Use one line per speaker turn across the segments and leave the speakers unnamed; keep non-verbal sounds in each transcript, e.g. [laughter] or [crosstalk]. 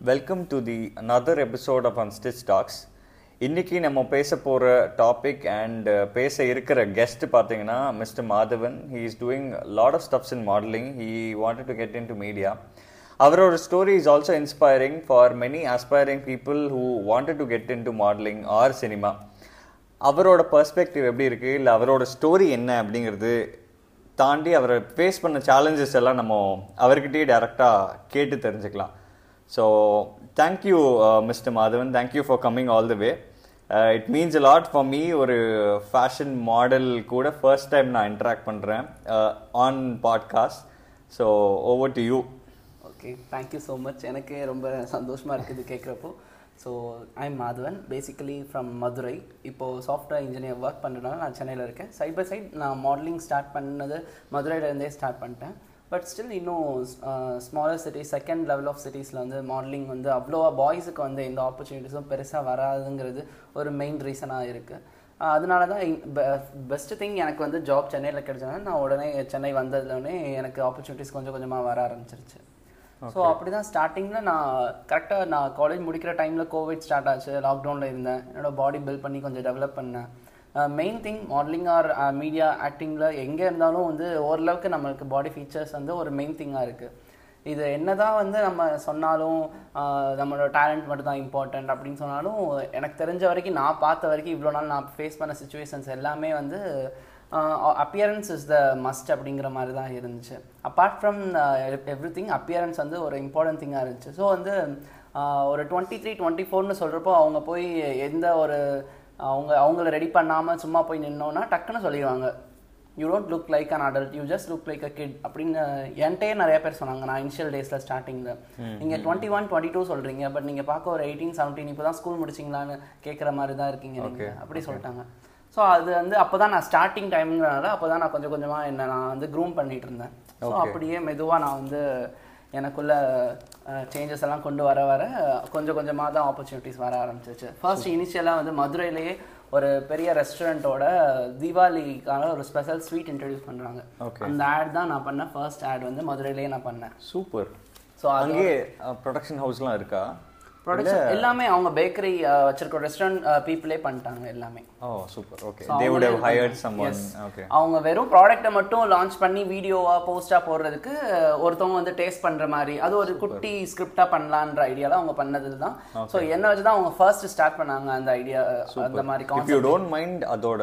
Welcome to the another episode of Unstitch Talks இன்றைக்கி நம்ம பேச போகிற டாபிக் அண்ட் பேச இருக்கிற கெஸ்ட் பார்த்தீங்கன்னா Mister Madhavan he is doing lot of stuffs in modelling he wanted to get into media அவரோட story is also inspiring for many aspiring people who wanted to get into modelling or cinema அவரோட perspective எப்படி இருக்குது இல்லை அவரோட story என்ன அப்படிங்கிறது தாண்டி அவரை ஃபேஸ் பண்ண சேலஞ்சஸ் எல்லாம் நம்ம அவர்கிட்டயே டேரெக்டாக கேட்டு தெரிஞ்சுக்கலாம். So thank you Mister Madhavan thank you for coming all the way it means a lot for me ஒரு ஃபேஷன் மாடல் கூட ஃபர்ஸ்ட் டைம் நான் இன்ட்ராக்ட் பண்ணுறேன் on podcast so over to you
okay thank you so much எனக்கே ரொம்ப சந்தோஷமாக இருக்குது கேட்குறப்போ so I am Madhavan basically from Madurai இப்போது சாஃப்ட்வேர் இன்ஜினியர் ஒர்க் பண்ணுறதுனால நான் சென்னையில் இருக்கேன். சைட் பை சைட் நான் மாடலிங் ஸ்டார்ட் பண்ணது மதுரையிலேருந்தே ஸ்டார்ட் பண்ணிட்டேன். பட் ஸ்டில் இன்னும் smaller cities second level of சிட்டிஸில் வந்து மாடலிங் வந்து அவ்வளோவா பாய்ஸுக்கு வந்து எந்த ஆப்பர்ச்சுனிட்டிஸும் பெருசாக வராதுங்கிறது ஒரு மெயின் ரீசனாக இருக்குது அதனால தான் பெஸ்ட் திங் எனக்கு வந்து ஜாப் சென்னையில் கிடைச்சதுனால நான் உடனே சென்னை வந்ததுலனே எனக்கு ஆப்பர்ச்சுனிட்டிஸ் கொஞ்சம் கொஞ்சமாக வர ஆரம்பிச்சிருச்சு. ஸோ அப்படி தான் ஸ்டார்டிங்கில் நான் கரெக்டாக நான் காலேஜ் முடிக்கிற டைமில் கோவிட் ஸ்டார்ட் ஆச்சு லாக்டவுனில் இருந்தேன். என்னோட பாடி பில்ட் பண்ணி கொஞ்சம் டெவலப் பண்ணேன். Main thing modelling or media ஆக்டிங்கில் எங்கே இருந்தாலும் வந்து ஓரளவுக்கு நம்மளுக்கு பாடி ஃபீச்சர்ஸ் வந்து ஒரு மெயின் திங்காக இருக்குது இது என்னதான் வந்து நம்ம சொன்னாலும் uh, நம்மளோட டேலண்ட் மட்டும் தான் அப்படின்னு சொன்னாலும் எனக்கு தெரிஞ்ச வரைக்கும் நான் பார்த்த வரைக்கும் இவ்வளோ நாள் நான் ஃபேஸ் பண்ண சுச்சுவேஷன்ஸ் எல்லாமே வந்து அப்பியரன்ஸ் இஸ் த மஸ்ட் அப்படிங்கிற மாதிரி தான் இருந்துச்சு. Apart from everything appearance வந்து ஒரு இம்பார்ட்டன்ட் திங்காக இருந்துச்சு. ஸோ வந்து uh, ஒரு டுவெண்ட்டி த்ரீ டுவெண்ட்டி ஃபோர்னு சொல்கிறப்போ அவங்க போய் எந்த ஒரு அவங்க அவங்கள ரெடி பண்ணாமல் சும்மா போய் நின்னோன்னா டக்குன்னு சொல்லிடுவாங்க. You don't look like an adult you just look like a kid அப்படின்னு என்கிட்டயே நிறைய பேர் சொன்னாங்க. நான் இனிஷியல் டேஸில் ஸ்டார்டிங்கில் நீங்கள் டுவெண்ட்டி ஒன் டுவெண்ட்டி டூ சொல்கிறீங்க பட் நீங்கள் பார்க்க ஒரு எயிட்டீன் செவன்டீன் இப்போ தான் ஸ்கூல் முடிச்சிங்களான்னு கேட்குற மாதிரி தான் இருக்கீங்க நீங்கள் அப்படி சொல்லிட்டாங்க. ஸோ அது வந்து அப்போ தான் நான் ஸ்டார்டிங் டைம்ங்கிறனால அப்போ தான் நான் கொஞ்சம் கொஞ்சமாக என்ன நான் வந்து க்ரூம் பண்ணிட்டு இருந்தேன். ஸோ அப்படியே மெதுவாக நான் வந்து எனக்குள்ள சேஞ்சஸ் எல்லாம் கொண்டு வர வர கொஞ்சம் கொஞ்சமாக தான் ஆப்பர்ச்சுனிட்டிஸ் வர ஆரம்பிச்சிச்சு. ஃபர்ஸ்ட் இனிஷியலாக வந்து மதுரையிலேயே ஒரு பெரிய ரெஸ்டாரண்ட்டோட தீபாவளிக்கான ஒரு ஸ்பெஷல் ஸ்வீட் இன்ட்ரடியூஸ் பண்ணுறாங்க அந்த ஆட் தான் நான் பண்ணேன் ஃபர்ஸ்ட் ஆட் வந்து மதுரையிலேயே நான் பண்ணேன்.
சூப்பர்
ஸோ
அங்கே ப்ரொடக்ஷன் ஹவுஸ்லாம் இருக்கா?
ப்ரொடக்ஷன் எல்லாமே அவங்க பேக்கரி வச்சிருக்க ரெஸ்டாரண்ட் பீப்புளே பண்ணிட்டாங்க எல்லாமே.
ஓ super okay they would have hired someone okay
அவங்க வெறும் ப்ராடக்ட்டை மட்டும் லான்ச் பண்ணி வீடியோவா போஸ்டா போடுறதுக்கு ஒருத்தவங்க வந்து டேஸ்ட் பண்ற மாதிரி அது ஒரு குட்டி ஸ்கிரிப்டா பண்ணலான்ற ஐடியால அவங்க பண்ணது தான். ஸோ என்ன வச்சு தான் அவங்க ஃபர்ஸ்ட் ஸ்டார்ட் பண்ணாங்க அந்த ஐடியா அந்த மாதிரி
இஃப் யூ டோன்ட் மைண்ட் அதோட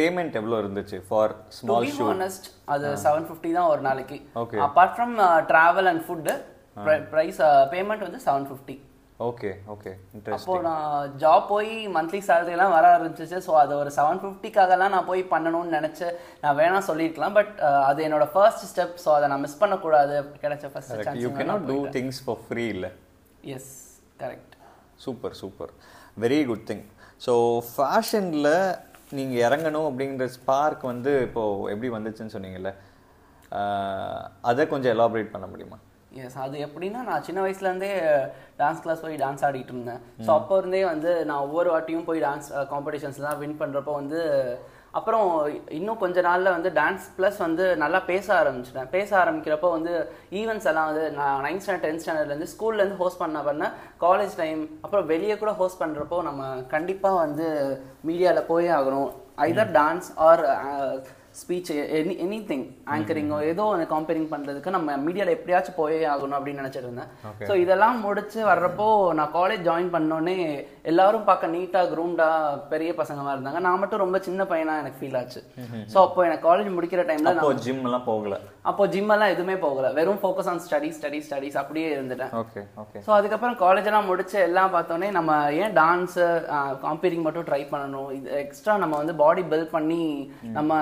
பேமெண்ட் எவ்வளோ இருந்துச்சு ஃபார் ஸ்மால் ஷூ
அது செவன் ஃபிஃப்டி தான் ஒரு நாளைக்கு. Apart from travel and food price payment வந்து செவன் ஃபிஃப்டி
ஓகே ஓகே
அப்போ நான் ஜாப் போய் மந்த்லி சேலரி எல்லாம் வர ஆரம்பிச்சிச்சு. ஸோ அது ஒரு செவன் ஃபிஃப்டிக்காகலாம் நான் போய் பண்ணணும்னு நினைச்சு நான் வேணா சொல்லியிருக்கலாம் பட் அது என்னோட ஃபர்ஸ்ட் ஸ்டெப் ஸோ அதை நான் மிஸ் பண்ணக்கூடாது. கிடைச்ச first
you
chance
cannot do things for free இல்லை?
Yes correct
super super very good thing so ஃபேஷனில் நீங்கள் இறங்கணும் அப்படிங்கிற ஸ்பார்க் வந்து இப்போது எப்படி வந்துச்சுன்னு சொன்னீங்கல்ல? அதை கொஞ்சம் எலாபரேட் பண்ண முடியுமா?
எஸ் அது எப்படின்னா நான் சின்ன வயசுலேருந்தே டான்ஸ் கிளாஸ் போய் டான்ஸ் ஆடிட்டு இருந்தேன். ஸோ அப்போ இருந்தே வந்து நான் ஒவ்வொரு வாட்டியும் போய் டான்ஸ் காம்படிஷன்ஸ்லாம் வின் பண்ணுறப்போ வந்து அப்புறம் இன்னும் கொஞ்ச நாளில் வந்து டான்ஸ் ப்ளஸ் வந்து நல்லா பேச ஆரம்பிச்சிட்டேன். பேச ஆரம்பிக்கிறப்போ வந்து ஈவெண்ட்ஸ் எல்லாம் வந்து நான் நைன்த் ஸ்டாண்டர்ட் டென்த் ஸ்டாண்டர்ட்லேருந்து ஸ்கூல்லேருந்து ஹோஸ்ட் பண்ண பண்ண காலேஜ் டைம் அப்புறம் வெளியே கூட ஹோஸ்ட் பண்ணுறப்போ நம்ம கண்டிப்பாக வந்து மீடியாவில் போயே ஆகணும். Either dance or speech any any thing ஆங்கரிங்கோ ஏதோ ஒன்று காம்பேரிங் பண்ணுறதுக்கு நம்ம மீடியாவில் எப்படியாச்சும் போயே ஆகணும் அப்படின்னு நினச்சிட்டு இருந்தேன். ஸோ இதெல்லாம் முடிச்சு வர்றப்போ நான் காலேஜ் ஜாயின் பண்ணோடனே எல்லாரும் பார்க்க நீட்டாக க்ரூம்டாக பெரிய பசங்கமாக இருந்தாங்க. நான் மட்டும் ரொம்ப சின்ன பையனாக எனக்கு ஃபீல் ஆச்சு. ஸோ அப்போ எனக்கு காலேஜ் முடிக்கிற டைமில்
அப்போ ஜிம் எல்லாம் போகல.
அப்போ ஜிம் எல்லாம் எதுவுமே போகல. வெறும் focus on study study studies அப்படியே இருந்துட்டேன்.
ஓகே ஓகே
ஸோ அதுக்கப்புறம் காலேஜ் எல்லாம் முடிச்சு எல்லாம் பார்த்தோன்னே நம்ம ஏன் டான்ஸு காம்பீரிங் மட்டும் ட்ரை பண்ணணும்? இது எக்ஸ்ட்ரா நம்ம வந்து பாடி பில்ட் பண்ணி நம்ம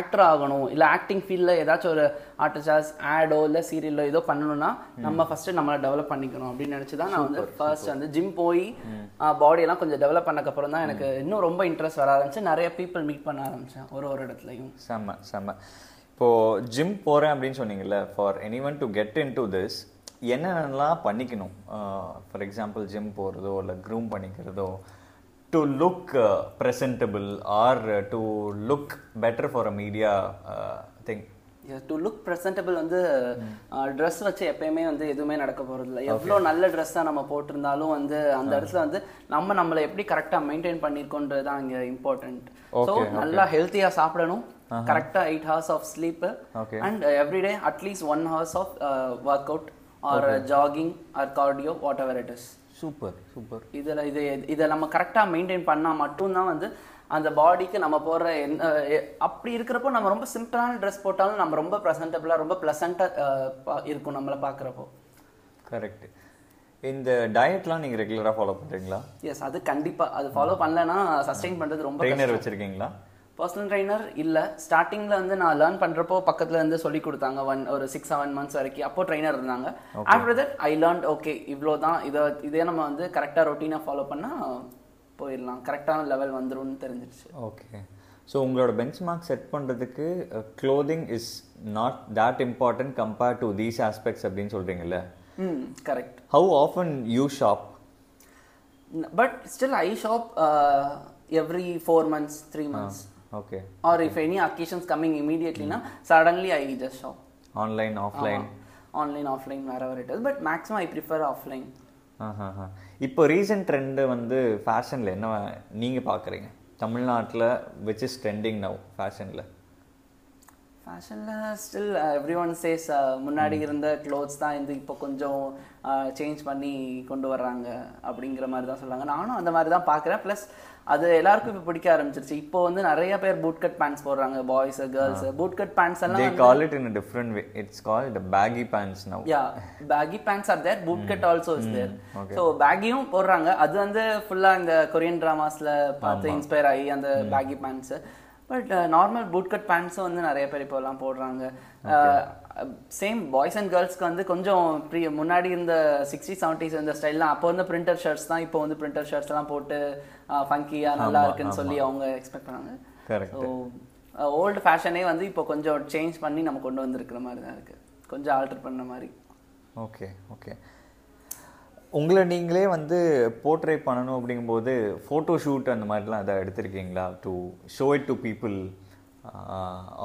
ஆக்டர் ஆகணும். இல்லை ஆக்டிங் ஃபீல்டில் ஏதாச்சும் ஒரு ஆர்டிஸ்டாஸ் ஆடோ இல்லை சீரியலோ ஏதோ பண்ணணும்னா நம்ம ஃபர்ஸ்ட் நம்மளை டெவலப் பண்ணிக்கணும் அப்படின்னு நினச்சி தான் நான் வந்து ஃபர்ஸ்ட் வந்து ஜிம் போய் பாடியெல்லாம் கொஞ்சம் டெவலப் பண்ணக்கப்புறம் தான் எனக்கு இன்னும் ரொம்ப இன்ட்ரெஸ்ட் வர ஆரம்பிச்சு நிறைய பீப்புள் மீட் பண்ண ஆரம்பிச்சேன் ஒரு ஒரு இடத்துலையும்.
செம்ம செம்ம. இப்போது ஜிம் போகிறேன் அப்படின்னு சொன்னீங்கல்ல for anyone to get into this என்னென்னலாம் பண்ணிக்கணும்? ஃபார் எக்ஸாம்பிள் ஜிம் போகிறதோ இல்லை groom பண்ணிக்கிறதோ to look presentable or to look better for a media thing
to look presentable வந்து ட்ரெஸ் வச்சு எப்பயுமே வந்து எதுவுமே நடக்க போகிறது இல்லை எவ்வளோ நல்ல ட்ரெஸ்ஸாக நம்ம போட்டிருந்தாலும் வந்து அந்த இடத்துல வந்து நம்ம நம்மளை எப்படி கரெக்டாக மெயின்டைன் பண்ணியிருக்கோன்றது தான் இங்கே இம்பார்ட்டன்ட் ஸோ நல்லா ஹெல்த்தியாக சாப்பிடணும். கரெக்டாக eight hours of sleep
Okay.
And everyday at least one hours of work out or jogging or cardio whatever it is
super super
இதில் இது இதை நம்ம கரெக்டாக மெயின்டைன் பண்ணால் மட்டும்தான் வந்து அந்த பாடிக்கு நம்ம போடுற எந்த எ- அப்படி இருக்கிறப்போ நம்ம ரொம்ப சிம்பிளான ட்ரெஸ் போட்டாலும் நம்ம ரொம்ப ப்ரெசன்டபுளாக ரொம்ப ப்ளசண்ட்டாக இருக்கும் நம்மளை பார்க்குறப்போ
கரெக்ட் இந்த டயட்லாம் நீங்க ரெகுலரா ஃபாலோ பண்றீங்களா?
எஸ் அது கண்டிப்பாக அது ஃபாலோ பண்ணலன்னா சஸ்டெயின் பண்ணுறது ரொம்ப
ட்ரெயினர் வச்சிருக்கீங்களா?
பர்சனல் ட்ரைனர் இல்லை. ஸ்டார்டிங்கில் வந்து நான் லேர்ன் பண்ணுறப்போ பக்கத்தில் இருந்து சொல்லி கொடுத்தாங்க. ஒன் ஒரு சிக்ஸ் செவன் மந்த்ஸ் வரைக்கும். அப்போ ட்ரைனர் இருந்தாங்க. After that I learn okay இவ்வளோ தான் இதை இதே நம்ம வந்து கரெக்டாக ரொட்டீனாக ஃபாலோ பண்ணால் போயிடலாம். கரெக்டான லெவல் வந்துரும்னு தெரிஞ்சிருச்சு.
ஓகே ஸோ உங்களோட பெஞ்ச் மார்க் செட் பண்ணுறதுக்கு clothing is not that important compared to these aspects அப்படின்னு சொல்கிறீங்கல்ல
ம் correct
how often you shop
but still I shop every four months three months
okay
or if any occasions coming இமீடியட்லினா suddenly I just shop
online offline
online offline வேற வேற it is but maximum I prefer offline
இப்போ recent trend வந்து ஃபேஷனில் என்ன நீங்கள் பார்க்குறீங்க தமிழ்நாட்டில் which is trending now ஃபேஷனில்
ஃபேஷனில் ஸ்டில் எவ்ரி ஒன் சேஸ் முன்னாடி இருந்த க்ளோத்ஸ் தான் வந்து இப்போ கொஞ்சம் சேஞ்ச் பண்ணி கொண்டு வர்றாங்க அப்படிங்கிற மாதிரி தான் சொல்றாங்க. நானும் அந்த மாதிரி தான் பார்க்குறேன் ப்ளஸ் அது எல்லாருக்கும் இப்போ பிடிக்க ஆரம்பிச்சிருச்சு. இப்போ வந்து நிறைய பேர் பூட் கட் பேண்ட்ஸ் போடுறாங்க. Boys girls boot cut pants எல்லாம்
they call it in different way it's call the baggy pants now
yeah baggy pants are there boot cut also is there so பேகியும் போடுறாங்க. அது வந்து ஃபுல்லா இந்த Korean டிராமாஸ்ல பார்த்து inspire ஆகி அந்த baggy pants but normal boot cut பேண்ட்ஸும் வந்து நிறைய பேர் இப்போலாம் போடுறாங்க. சேம் பாய்ஸ் அண்ட் கேர்ள்ஸ்க்கு வந்து கொஞ்சம் ப்ரீ முன்னாடி இருந்த சிக்ஸ்டி செவன்டிஸ் இந்த ஸ்டைல்லாம் அப்போ வந்து பிரிண்டர் ஷர்ட்ஸ் தான் இப்போ வந்து பிரிண்டர் ஷர்ட்ஸ் எல்லாம் போட்டு ஃபங்கியா நல்லா இருக்குன்னு சொல்லி அவங்க எக்ஸ்பெக்ட் பண்ணாங்க.
கரெக்ட்
ஸோ ஓல்டு ஃபேஷனே வந்து இப்போ கொஞ்சம் சேஞ்ச் பண்ணி நம்ம கொண்டு வந்திருக்கிற மாதிரி தான் இருக்கு. கொஞ்சம் ஆல்டர் பண்ண மாதிரி.
Okay okay. உங்களை நீங்களே வந்து போர்ட்ரே பண்ணணும் அப்படிங்கும்போது ஃபோட்டோ ஷூட் அந்த மாதிரிலாம் எதாவது எடுத்திருக்கீங்களா? To show it to people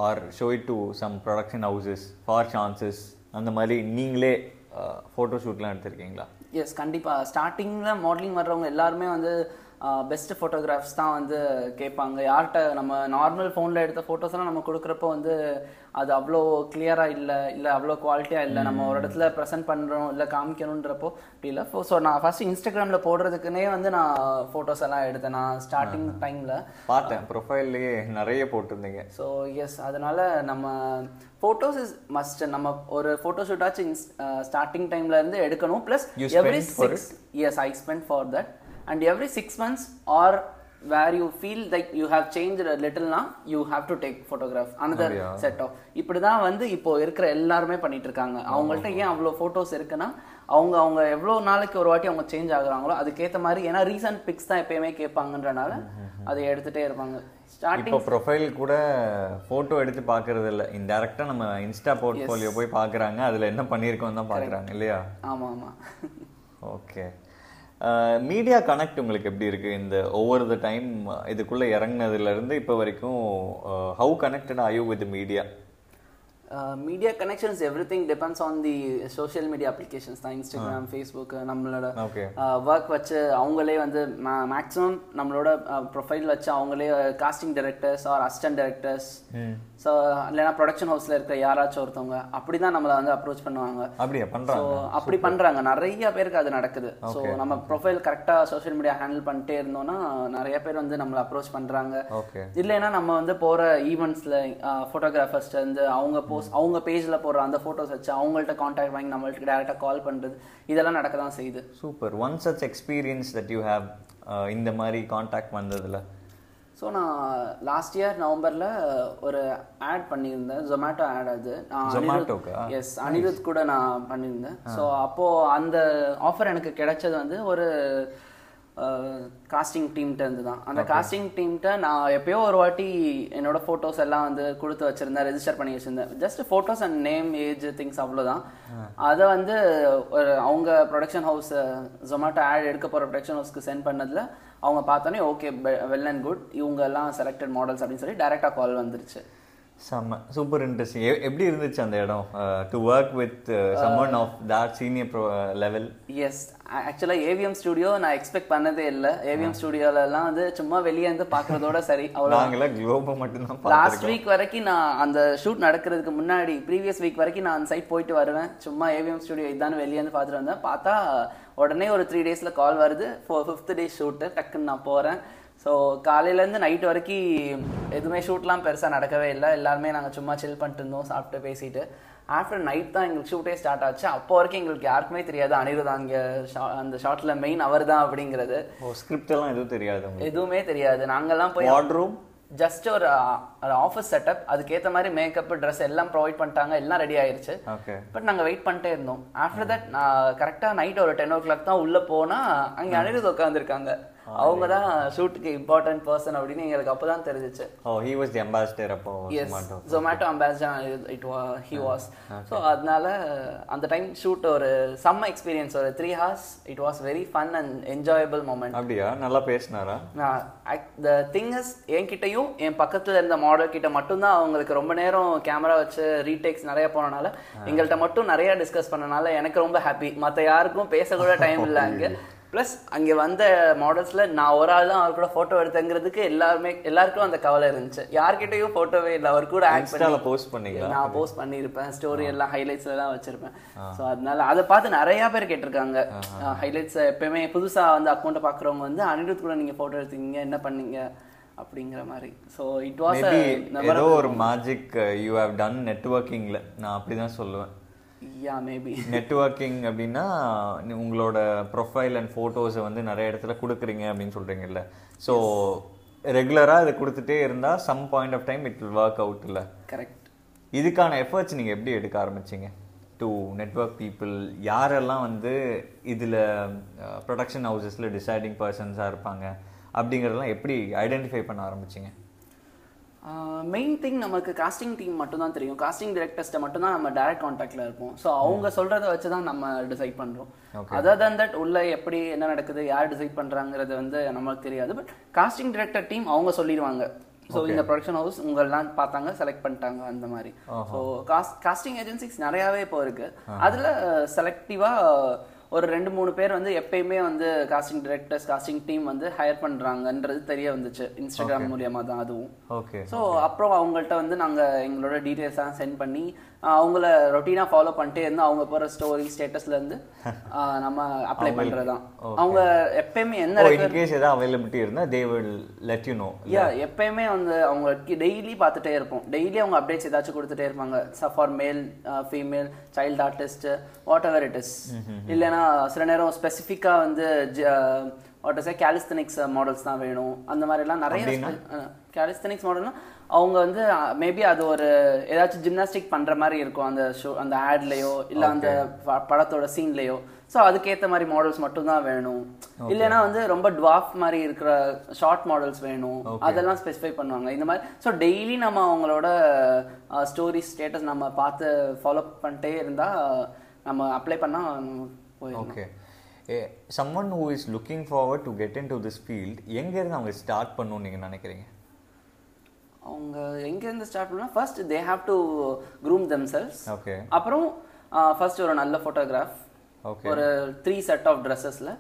or show it to some production houses for chances அந்த மாதிரி நீங்களே uh, ஃபோட்டோ ஷூட்லாம் எடுத்திருக்கீங்களா?
எஸ் கண்டிப்பாக ஸ்டார்டிங்கில் மாடலிங் வர்றவங்க எல்லாருமே வந்து பெஸ்ட் ஃபோட்டோகிராஃப்ஸ் தான் வந்து கேட்பாங்க. யார்கிட்ட நம்ம நார்மல் ஃபோனில் எடுத்த ஃபோட்டோஸ் எல்லாம் நம்ம கொடுக்குறப்போ வந்து அது அவ்வளோ கிளியராக இல்லை இல்லை அவ்வளோ குவாலிட்டியாக இல்லை. நம்ம ஒரு இடத்துல ப்ரெசென்ட் பண்ணுறோம் இல்லை காமிக்கணுன்றப்போ அப்படி இல்லை. ஸோ நான் ஃபர்ஸ்ட் இன்ஸ்டாகிராமில் போடுறதுக்குனே வந்து நான் ஃபோட்டோஸ் எல்லாம் எடுத்தேன். நான் ஸ்டார்டிங் டைமில்
பார்த்தேன். ப்ரொஃபைல்லையே நிறைய போட்டிருந்தீங்க.
ஸோ எஸ் அதனால நம்ம ஃபோட்டோஸ் இஸ் மஸ்ட் நம்ம ஒரு ஃபோட்டோ ஷூட்டாச்சும் ஸ்டார்டிங் டைம்ல இருந்து எடுக்கணும். Plus every six as I spend for that and every six months or where you feel like you have change லிட்டில்னா you have to take photograph another? Set of இப்படி தான் வந்து இப்போ இருக்கிற எல்லாருமே பண்ணிட்டு இருக்காங்க அவங்கள்ட்ட ஏன் அவ்வளோ ஃபோட்டோஸ் இருக்குன்னா அவங்க அவங்க எவ்வளோ நாளைக்கு ஒரு வாட்டி அவங்க சேஞ்ச் ஆகுறாங்களோ அதுக்கேற்ற மாதிரி ஏன்னா ரீசன்ட் பிக்ஸ் தான் எப்பயுமே கேட்பாங்கன்றனால அதை எடுத்துட்டே இருப்பாங்க. ஸ்டார்டிங்
ப்ரொஃபைல் கூட ஃபோட்டோ எடுத்து பார்க்கறது இல்லை. இன்டெரக்டாக நம்ம இன்ஸ்டா போர்ட்ஃபோலியோ போய் பார்க்குறாங்க அதில் என்ன பண்ணியிருக்கோம் தான் பார்க்குறாங்க இல்லையா?
ஆமா ஆமா.
ஓகே மீடியா கனெக்ட் உங்களுக்கு எப்படி இருக்கு? இந்த ஒவ்வொரு த டைம் இதுக்குள்ள இறங்குனதுல இருந்து இப்போ வரைக்கும் how connected are with media
media connections everything depends on the social media applications தான் இன்ஸ்டாகிராம் ஃபேஸ்புக் நம்மளோட
ஓகே
ஒர்க் வச்சு அவங்களே வந்து மேக்ஸிமம் நம்மளோட ப்ரொஃபைல் வச்சு அவங்களே casting directors or assistant directors so இல்லைன்னா ப்ரொடக்ஷன் ஹவுஸில் இருக்க யாராச்சும் ஒருத்தவங்க அப்படி தான் நம்மளை வந்து அப்ரோச் பண்ணுவாங்க.
அப்படியா?
ஸோ
பண்றாங்க
அப்படி பண்றாங்க. நிறைய பேருக்கு அது நடக்குது. ஸோ நம்ம ப்ரொஃபைல் கரெக்டாக சோஷியல் மீடியா ஹேண்டில் பண்ணிட்டே இருந்தோம்னா நிறைய பேர் வந்து நம்மளை அப்ரோச் பண்றாங்க. இல்லைன்னா நம்ம வந்து போற ஈவெண்ட்ஸ்ல ஃபோட்டோகிராஃபர்ஸ்ட் வந்து அவங்க போஸ்ட் அவங்க பேஜ்ல போடுற அந்த போட்டோஸ் வச்சு அவங்கள்ட்ட காண்டாக்ட் வாங்கி நம்மள்ட்ட டேரக்டா கால் பண்றது. இதெல்லாம் நடக்க தான் செய்யுது
super one such experience that you have இந்த மாதிரி காண்டாக்ட் வந்ததுல?
ஸோ நான் லாஸ்ட் இயர் நவம்பர்ல ஒரு ஆட் பண்ணியிருந்தேன். ஜொமேட்டோ ஆட் அது.
Zomatoக்கா?
எஸ் அனிருத் கூட நான் பண்ணியிருந்தேன். ஸோ அப்போ அந்த ஆஃபர் எனக்கு கிடைச்சது வந்து ஒரு காஸ்டிங் டீம்கிட்ட இருந்து தான் அந்த காஸ்டிங் டீம்கிட்ட நான் எப்பயோ ஒரு வாட்டி என்னோட ஃபோட்டோஸ் எல்லாம் வந்து கொடுத்து வச்சிருந்தேன் ரெஜிஸ்டர் பண்ணி வச்சிருந்தேன். Just photos and name age things அவ்வளோதான் அதை வந்து ஒரு அவங்க ப்ரொடக்ஷன் ஹவுஸ் ஜொமேட்டோ ஆட் எடுக்க போகிற ப்ரொடக்ஷன் ஹவுஸ்க்கு சென்ட் பண்ணதில் அவங்க பார்த்தோன்னே ஓகே வெல் அண்ட் குட் இவங்க எல்லாம் செலக்டட் மாடல்ஸ் அப்படின்னு சொல்லி டைரெக்டாக கால் வந்துருச்சு.
செம்ம சூப்பர் இன்ட்ரெஸ்டிங் எப்படி இருந்துச்சு அந்த இடம்? To work with someone of that senior level
yes ஆக்சுவலாக ஏவிஎம் ஸ்டுடியோ நான் எக்ஸ்பெக்ட் பண்ணதே இல்லை. ஏவிஎம் ஸ்டுடியோலலாம் வந்து சும்மா வெளியே இருந்து பார்க்குறதோட சரி அவ்வளோ
நாங்களாம் குளோபை மட்டும்தான்
லாஸ்ட் வீக் வரைக்கும் நான் அந்த ஷூட் நடக்கிறதுக்கு முன்னாடி ப்ரீவியஸ் வீக் வரைக்கும் நான் அந்த சைட் போயிட்டு வருவேன். சும்மா ஏவிஎம் ஸ்டுடியோ இதான்னு வெளியே இருந்து பார்த்துட்டு வந்தேன். பார்த்தா உடனே ஒரு த்ரீ டேஸில் கால் வருது. ஃபோர் ஃபிஃப்த் டே ஷூட்டு டக்குன்னு நான் போகிறேன் ஸோ காலையிலேருந்து நைட் வரைக்கும் எதுவுமே ஷூட்லாம் பெருசாக நடக்கவே இல்லை. எல்லாருமே நாங்கள் சும்மா சில் பண்ணிட்டு இருந்தோம் சாப்பிட்டு பேசிட்டு. ஆஃப்டர் நைட் தான் எங்களுக்கு ஷூட்டே ஸ்டார்ட் ஆச்சு. அப்போ வரைக்கும் எங்களுக்கு யாருக்குமே தெரியாது. அனிருத் அங்கே அந்த ஷார்ட்டில் மெயின் அவர் தான் அப்படிங்கிறது.
ஸ்கிரிப்ட் எல்லாம் எதுவும் தெரியாது
எதுவுமே தெரியாது. நாங்கெல்லாம் போய்
வார்ட்ரூம்
ஜஸ்ட் ஒரு ஆஃபீஸ் செட்டப் அதுக்கேற்ற மாதிரி மேக்கப் ட்ரெஸ் எல்லாம் ப்ரொவைட் பண்ணிட்டாங்க. எல்லாம் ரெடி ஆயிருச்சு. பட் நாங்கள் வெயிட் பண்ணிட்டே இருந்தோம். ஆஃப்டர் தட் நான் கரெக்டாக நைட் ஒரு டென் ஓ கிளாக் தான் உள்ளே போனால் அங்கே அனிருத் உட்காந்துருக்காங்க அவங்க தான் ஷூட்டுக்கு இம்பார்ட்டன்ட் பர்சன் அப்படின்னு எங்களுக்கு அப்போ தான் தெரிஞ்சிச்சு.
Oh he was the ambassador அப்போ
as
Zomato.
Zomato ambassador it was he was so அதனால அந்த டைம் ஷூட் ஒரு செம்ம எக்ஸ்பீரியன்ஸ் ஒரு three hours it was very fun and enjoyable moment
அப்படியா? நல்லா பேசினாரா?
த திங் இஸ் என்கிட்டயும் என் பக்கத்துல இருந்த மாடல் கிட்ட மட்டும்தான் அவங்களுக்கு ரொம்ப நேரம் கேமரா வச்சு ரீடேக்ஸ் நிறைய போனனால எங்கள்கிட்ட மட்டும் நிறைய டிஸ்கஸ் பண்ணனால எனக்கு ரொம்ப ஹாப்பி மத்த யாருக்கும் பேச கூட டைம் இல்லை அங்க. [laughs] ப்ளஸ் அங்கே வந்த மாடல்ஸ்ல நான் ஒரு ஆள் தான் அவர் கூட ஃபோட்டோ எடுத்தேங்கிறதுக்கு எல்லாருமே எல்லாருக்கும் அந்த கவலை இருந்துச்சு. யார்கிட்டயும் ஃபோட்டோவே இல்லை. அவர் கூட ஆக்ட்
இன்ஸ்டால போஸ்ட் பண்ணீங்களா?
நான் போஸ்ட் பண்ணியிருப்பேன். ஸ்டோரி எல்லாம் ஹைலைட்ஸ்ல எல்லாம் வச்சிருப்பேன். ஸோ அதனால அதை பார்த்து நிறைய பேர் கேட்டிருக்காங்க. ஹைலைட்ஸ் எப்பயுமே புதுசா வந்து அக்கௌண்ட்டை பார்க்குறவங்க வந்து அனிருத் கூட நீங்க போட்டோ எடுத்தீங்க. என்ன பண்ணீங்க? அப்படிங்கிற மாதிரி. ஸோ இட் வாஸ்
ஏதோ ஒரு மேஜிக் யூ ஹேவ் டன் நெட்வொர்க்கிங்ல நான் அப்படிதான் சொல்லுவேன்.
யா மேபி
நெட்வொர்க்கிங் அப்படின்னா உங்களோட ப்ரொஃபைல் அண்ட் ஃபோட்டோஸை வந்து நிறைய இடத்துல கொடுக்குறீங்க அப்படின்னு சொல்றீங்கல்ல. ஸோ ரெகுலராக இதை கொடுத்துட்டே இருந்தால் some point of time it will work out இல்லை?
கரெக்ட்
இதுக்கான எஃபர்ட்ஸ் நீங்கள் எப்படி எடுக்க ஆரம்பிச்சீங்க? டு நெட்வொர்க் பீப்புள் யாரெல்லாம் வந்து இதில் ப்ரொடக்ஷன் ஹவுசஸில் டிசைடிங் பர்சன்ஸாக இருப்பாங்க அப்படிங்கிறதெல்லாம் எப்படி ஐடென்டிஃபை பண்ண ஆரம்பிச்சீங்க?
மெயின் திங் நமக்கு காஸ்டிங் டீம் மட்டும் தான் தெரியும். காஸ்டிங் டிரெக்டர்ஸ்ட்ட மட்டும் தான் நம்ம டைரக்ட் கான்டாக்ட்ல இருப்போம். ஸோ அவங்க சொல்றத வச்சு தான் நம்ம டிசைட் பண்றோம். அதர் தன் தட் உள்ள எப்படி என்ன நடக்குது யார் டிசைட் பண்றாங்கிறது வந்து நமக்கு தெரியாது. பட் காஸ்டிங் டிரெக்டர் டீம் அவங்க சொல்லிடுவாங்க. ஸோ இந்த ப்ரொடக்ஷன் ஹவுஸ் உங்களெல்லாம் பார்த்தாங்க செலக்ட் பண்ணிட்டாங்க அந்த மாதிரி. ஸோ காஸ்ட் காஸ்டிங் ஏஜென்சிஸ் நிறையாவே இப்போ இருக்கு. அதுல செலக்டிவா ஒரு ரெண்டு மூணு பேர் வந்து எப்பயுமே வந்து காஸ்டிங் டிரெக்டர்ஸ் காஸ்டிங் டீம் வந்து ஹையர் பண்றாங்கன்றது தெரிய வந்துச்சு. இன்ஸ்டாகிராம் மூலியமா தான் அதுவும்.
ஓகே
ஸோ அப்புறம் அவங்கள்ட்ட வந்து நாங்கள் எங்களோட டீட்டெயில்ஸ்லாம் சென்ட் பண்ணி அவங்கள ரொட்டீனாக ஃபாலோ பண்ணிட்டே இருந்து அவங்க போகிற ஸ்டோரி ஸ்டேட்டஸ்ல இருந்து [laughs] நம்ம அப்ளை பண்ணுறது தான் அவங்க எப்பயுமே என்ன
ஓ இன்கேஸ் ஏதாவது அவைலபிலிட்டி இருந்தால் they will let you know
yeah எப்பயுமே வந்து அவங்க டெய்லி பார்த்துட்டே இருப்போம். டெய்லி அவங்க அப்டேட்ஸ் ஏதாச்சும் கொடுத்துட்டே இருப்பாங்க. For male female child artist whatever it is இல்லைன்னா சில நேரம் ஸ்பெசிஃபிக்காக வந்து வாட் இஸ் கேலிஸ்தனிக்ஸ் மாடல்ஸ் தான் வேணும். அந்த மாதிரிலாம் நிறைய கேலிஸ்தனிக்ஸ் மாடல்னா அவங்க வந்து மேபி அது ஒரு ஏதாச்சும் ஜிம்னாஸ்டிக் பண்ற மாதிரி இருக்கும் அந்த ஷோ அந்த ஆட்லயோ இல்ல அந்த படத்தோட சீன்லயோ ஸோ அதுக்கேற்ற மாதிரி மாடல்ஸ் மட்டும் தான் வேணும் இல்லைன்னா வந்து ரொம்ப டுவாஃப் மாதிரி இருக்கிற ஷார்ட் மாடல்ஸ் வேணும். அதெல்லாம் ஸ்பெசிஃபை பண்ணுவாங்க. இந்த மாதிரி ஸோ டெய்லி நம்ம அவங்களோட ஸ்டோரி ஸ்டேட்டஸ் நம்ம பார்த்து ஃபாலோ பண்ணிட்டே இருந்தா நம்ம அப்ளை பண்ணா போயிடும்
okay someone who is looking forward to get into this field எங்கேருந்து அவங்க ஸ்டார்ட் பண்ணணும்னு நீங்கள் நினைக்கிறீங்க?
அவங்க எங்கேருந்து ஸ்டார்ட் பண்ணா first they have to groom themselves
okay
அப்புறம் ஃபர்ஸ்ட் ஒரு நல்ல ஃபோட்டோகிராஃப்
ஓகே
ஒரு த்ரீ செட் ஆஃப் ட்ரெஸ்ஸஸில்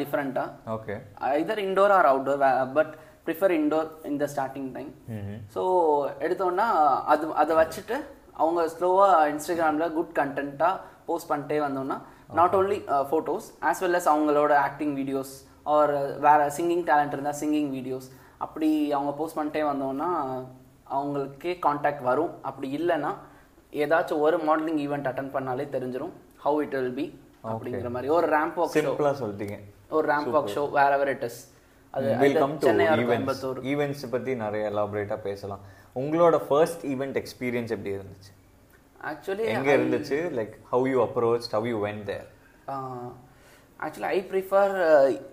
டிஃப்ரெண்ட்டாக
okay
either indoor or outdoor but prefer indoor இந்த ஸ்டார்டிங் டைம் ஸோ எடுத்தோன்னா அது அதை வச்சுட்டு அவங்க ஸ்லோவாக இன்ஸ்டாகிராமில் குட் கண்டென்ட்டாக போஸ்ட் பண்ணிட்டே வந்தோம்னா not only photos as well as அவங்களோட ஆக்டிங் வீடியோஸ் ஆர் வேற சிங்கிங் டேலண்ட் இருந்தால் சிங்கிங் வீடியோஸ் அப்படி அவங்க போஸ்ட் பண்ணிட்டே வந்தோம்னா அவங்களுக்கே காண்டாக்ட் வரும். அப்படி இல்லைன்னா ஏதாச்சும் ஒரு மாடலிங் ஈவெண்ட் அட்டன் பண்ணாலே தெரிஞ்சிடும் ஹவு இட் வில் பி அப்படிங்கிற மாதிரி. ஒரு ரேம்ப் வாக் ஷோ
சிம்பிளாக சொல்லிட்டீங்க.
ஒரு ரேம்ப் வாக் ஷோ வேற எவர் இட் இஸ் அது
will come to events events பற்றி நிறைய எலாபரேட்டாக பேசலாம். உங்களோட ஃபர்ஸ்ட் ஈவெண்ட் எக்ஸ்பீரியன்ஸ் எப்படி இருந்துச்சு?
ஆக்சுவலி
எங்க இருந்துச்சு? Like how you approach how you went there
actually I prefer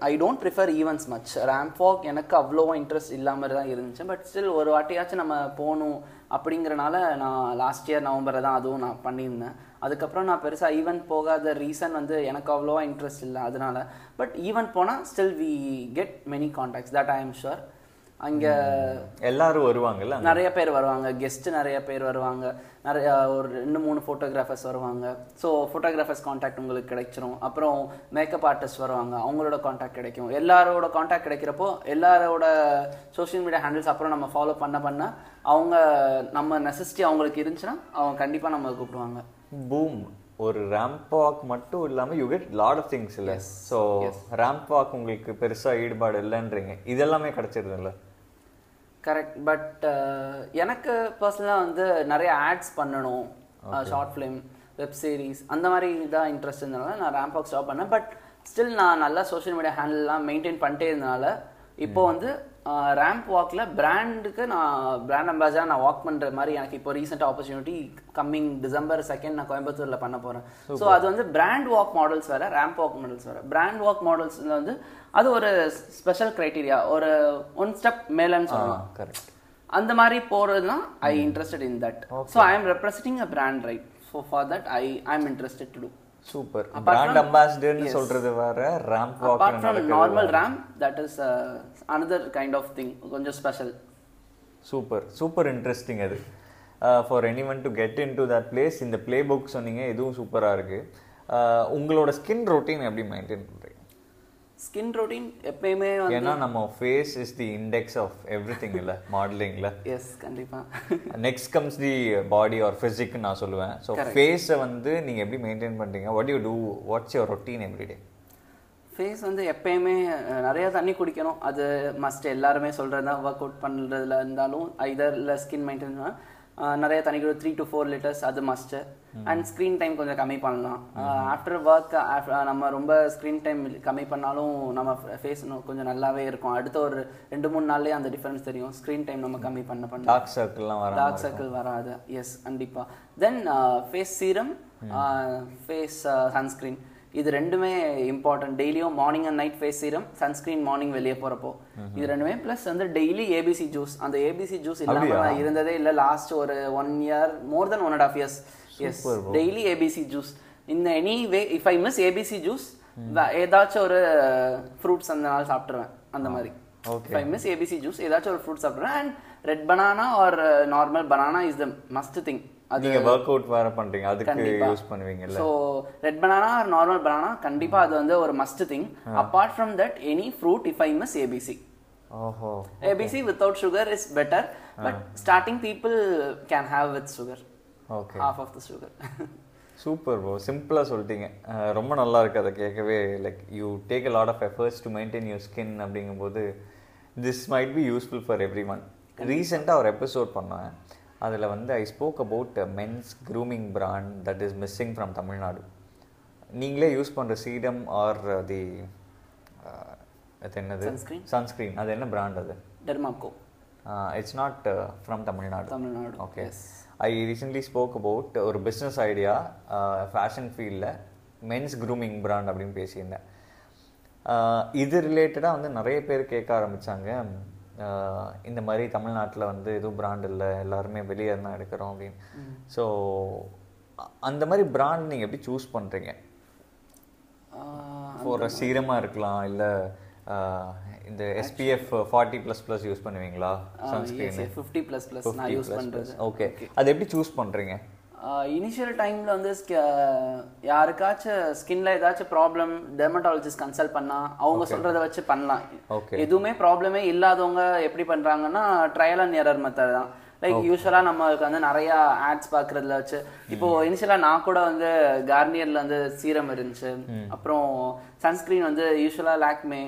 I don't prefer events much ramp walk எனக்கு அவ்வளோவா இன்ட்ரெஸ்ட் இல்லாமல் தான் இருந்துச்சு. பட் ஸ்டில் ஒரு வாட்டியாச்சும் நம்ம போகணும் அப்படிங்கிறனால நான் லாஸ்ட் இயர் நவம்பரில் தான் அதுவும் நான் பண்ணியிருந்தேன். அதுக்கப்புறம் நான் பெருசாக ஈவெண்ட் போகாத ரீசன் வந்து எனக்கு அவ்வளோவா இன்ட்ரெஸ்ட் இல்லை. அதனால பட் ஈவெண்ட் போனால் still we get many contacts that I am sure அங்க
எல்லாரும் வருவாங்கல்ல?
நிறைய பேர் வருவாங்க. கெஸ்ட் நிறைய பேர் வருவாங்க. நிறைய ஒரு ரெண்டு மூணு ஃபோட்டோகிராஃபர்ஸ் வருவாங்க. ஸோ ஃபோட்டோகிராஃபர்ஸ் காண்டாக்ட் உங்களுக்கு கிடைச்சிரும். அப்புறம் மேக்கப் ஆர்டிஸ்ட் வருவாங்க. அவங்களோட காண்டாக்ட் கிடைக்கும். எல்லாரோட காண்டாக்ட் கிடைக்கிறப்போ எல்லாரோட சோஷியல் மீடியா ஹேண்டில்ஸ் அப்புறம் நம்ம ஃபாலோ பண்ண பண்ண அவங்க நம்ம நெசசிட்டி அவங்களுக்கு இருந்துச்சுன்னா அவங்க கண்டிப்பாக நம்ம கூப்பிடுவாங்க.
பூம் ஒரு ரேம்ப் வாக் மட்டும் இல்லாம you get lot of things இல்ல? ஸோ ரேம்ப் வாக் உங்களுக்கு பெருசா ஈடுபாடு இல்லைன்றீங்க. இதெல்லாமே கிடைச்சிருது இல்ல
கரெக்ட் பட் எனக்கு பர்சனலாக வந்து நிறைய ஆட்ஸ் பண்ணணும். ஷார்ட் ஃபிலிம் வெப் சீரிஸ் அந்த மாதிரி தான் இன்ட்ரெஸ்ட் இருந்தனால நான் ரேம்ப் வாக் ஸ்டாப் பண்ணேன். பட் ஸ்டில் நான் நல்லா சோஷியல் மீடியா ஹேண்டில்லாம் மெயின்டைன் பண்ணிட்டே இருந்தனால இப்போ வந்து ரேம்ப் வாக்கில் பிராண்டுக்கு நான் பிராண்ட் அம்பாசிடர் நான் வாக் பண்ணுற மாதிரி எனக்கு இப்போ recent opportunity coming December second நான் கோயம்புத்தூரில் பண்ண போகிறேன் ஸோ அது வந்து பிராண்ட் வாக் மாடல்ஸ் வேறு ரேம்ப் வாக் மாடல்ஸ் வேறு. பிராண்ட் வாக் மாடல்ஸில் வந்து அது ஒரு ஸ்பெஷல் க்ரைட்டீரியா ஒரு ஒன் ஸ்டெப் மேலன்னு சொல்லலாம்
கரெக்ட்
அந்த மாதிரி போறதுனா I interested in that so I am representing a brand right so for that I I am interested to do
super. Brand அம்பாசிடர்னு சொல்றது வேற ramp walk
normal ramp that is another kind of thing கொஞ்சம் special
super. Super interesting அது. For anyone to get into that place இந்த play book சொன்னீங்க இதுவும் சூப்பராக இருக்கு. Uh, உங்களோட ஸ்கின் ரொட்டீன் எப்படி மெயின்டைன் பண்றீங்க?
ஸ்கின் ரொட்டீன் எப்பயுமே
ஏன்னா நம்ம face is the index of everything இல்லை? மாடலிங்கில்
எஸ் கண்டிப்பா
next comes the body or physique நான் சொல்லுவேன். ஸோ ஃபேஸை வந்து நீங்கள் எப்படி மெயின்டைன் பண்ணுறீங்க what you do what's your routine everyday
face வந்து எப்பயுமே நிறைய தண்ணி குடிக்கணும். அது மஸ்ட் எல்லாருமே சொல்கிறது தான் ஒர்க் அவுட் பண்ணுறதுல இருந்தாலும் இதர் இல்லை ஸ்கின் மெயின்டைன் நிறைய தண்ணி குடி த்ரீ டு ஃபோர் லிட்டர்ஸ் அது மஸ்ட்டு அண்ட் ஸ்க்ரீன் டைம் கொஞ்சம் கம்மி பண்ணலாம். ஆஃப்டர் ஒர்க் நம்ம ரொம்ப ஸ்க்ரீன் டைம் கம்மி பண்ணாலும் நம்ம ஃபேஸ் கொஞ்சம் நல்லாவே இருக்கும். அடுத்த ஒரு ரெண்டு மூணு நாள்லயே அந்த டிஃபரன்ஸ் தெரியும். ஸ்க்ரீன் டைம் நம்ம கம்மி பண்ண பண்ண.
டார்க் சர்க்கிள்லாம் வர
டார்க் சர்க்கிள் வராது. எஸ் கண்டிப்பா. Then face serum face sunscreen இது ரெண்டுமே இம்பார்ட்டன்ட் டெய்லியும் morning and night face serum sunscreen morning வெளியே போறப்போ. இது ரெண்டுமே ப்ளஸ் வந்து டெய்லி ஏபிசி ஜூஸ் அந்த ஏபிசி ஜூஸ் இல்லாம நான் இருந்ததே இல்லை. லாஸ்ட் ஒரு one year more then one and half years yes daily ABC juice இந்த anyway if I miss ABC juice ஏதாச்சும் ஒரு ஃப்ரூட்ஸ் அந்த நாள் சாப்பிட்டுருவேன். அந்த மாதிரி. If I miss ABC juice ஏதாச்சும் ஒரு ஃப்ரூட் சாப்பிட்றேன் and red banana or normal banana is the must thing அது
நீங்க ஒர்க் அவுட் வேற பண்றீங்க. அதுக்கு use பண்ணுவீங்கல்ல.
So red banana or normal banana கண்டிப்பா அது வந்து ஒரு must thing apart from that any fruit if I miss ABC
ஓஹோ
ABC without sugar is better but starting people can have with sugar
okay
half of the sugar
super bro சிம்பிளாக சொல்லிட்டீங்க. ரொம்ப நல்லா இருக்கு. அதை கேட்கவே like you take a lot of efforts to maintain your skin அப்படிங்கும்போது this might be useful for everyone ரீசெண்டாக ஒரு எபிசோட் பண்ணேன். அதில் வந்து I spoke about men's grooming brand that is missing from Tamil Nadu நீங்களே யூஸ் பண்ணுற சீடம் R தி அது என்னது? சன்ஸ்க்ரீன் அது என்ன பிராண்ட் அது?
Dermaco
it's not from Tamil Nadu
Tamil Nadu
okay I recently spoke about ஒரு பிஸ்னஸ் ஐடியா ஃபேஷன் ஃபீல்டில் men's grooming brand அப்படின்னு பேசியிருந்தேன். இது ரிலேட்டடாக வந்து நிறைய பேர் கேட்க ஆரம்பித்தாங்க இந்த மாதிரி தமிழ்நாட்டில் வந்து எதுவும் பிராண்ட் இல்லை. எல்லாருமே வெளியே தான் எடுக்கிறோம் அப்படின்னு. ஸோ அந்த மாதிரி பிராண்ட் நீங்கள் எப்படி சூஸ் பண்ணுறீங்க ஒரு சீரமாக இருக்கலாம் இல்லை இந்த SPF forty plus plus use பண்ணுவீங்களா?
ஃபிஃப்டி ப்ளஸ் ப்ளஸ் நான் யூஸ் பண்றது.
ஓகே அது எப்படி சூஸ் பண்ணுறீங்க
இனிஷியல் டைம்ல வந்து யாருக்காச்சும் ஸ்கின்ல ஏதாச்சும் ப்ராப்ளம் டெர்மட்டாலஜிஸ்ட் கன்சல்ட் பண்ணா அவங்க சொல்றத வச்சு பண்ணலாம். எதுவுமே ப்ராப்ளமே இல்லாதவங்க எப்படி பண்றாங்கன்னா ட்ரையல் அண்ட் எரர் மெத்தட் தான். லைக் யூஸ்வலா நம்மளுக்கு வந்து நிறைய ஆட்ஸ் பாக்குறதுல வச்சு இப்போ இனிஷியலா நான் கூட வந்து கார்னியர்ல வந்து சீரம் இருந்துச்சு. அப்புறம் சன்ஸ்கிரீன் வந்து யூஸ்வலா லாக்மே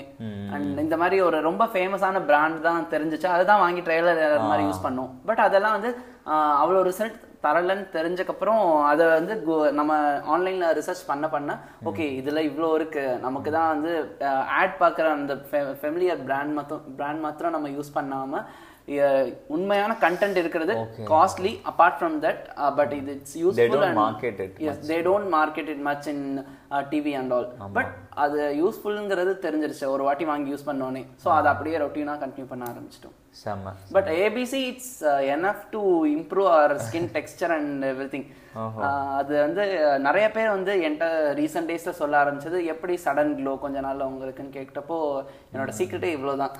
அண்ட் இந்த மாதிரி ஒரு ரொம்ப ஃபேமஸான பிராண்ட் தான் தெரிஞ்சுச்சு. அதுதான் வாங்கி ட்ரையல் எரர் மாதிரி யூஸ் பண்ணோம். பட் அதெல்லாம் வந்து அவ்வளோ ரிசல்ட் தரலன்னு தெரிஞ்சக்கப்புறம் அதை வந்து கு- நம்ம ஆன்லைனில் ரிசர்ச் பண்ண பண்ண ஓகே இதில் இவ்வளோ இருக்குது நமக்கு தான் வந்து ஆட் பார்க்குற அந்த ஃபெமிலியர் பிராண்ட் மாத்திரம் பிராண்ட் மாத்திரம் நம்ம யூஸ் பண்ணாமல் உண்மையான கண்டென்ட் இருக்கிறது costly apart from that but இது it's useful
market it
yes they don't market it much in TV and all but அது யூஸ்ஃபுல்ங்கிறது தெரிஞ்சிருச்சு. ஒரு வாட்டி வாங்கி யூஸ் பண்ணோன்னே ஸோ அதை அப்படியே ரொட்டீனாக கண்டினியூ பண்ண ஆரம்பிச்சிட்டோம்.
செம்ம.
But ABC it's enough to improve our skin texture and everything அது வந்து அஹ், நிறைய பேர் வந்து என்கிட்ட ரீசெண்ட் டேஸ்ல சொல்ல ஆரம்பிச்சது எப்படி சடன் க்ளோ கொஞ்ச நாள்ல உங்களுக்குன்னு கேட்டப்போ என்னோட சீக்ரெட்டே இவ்வளவுதான்.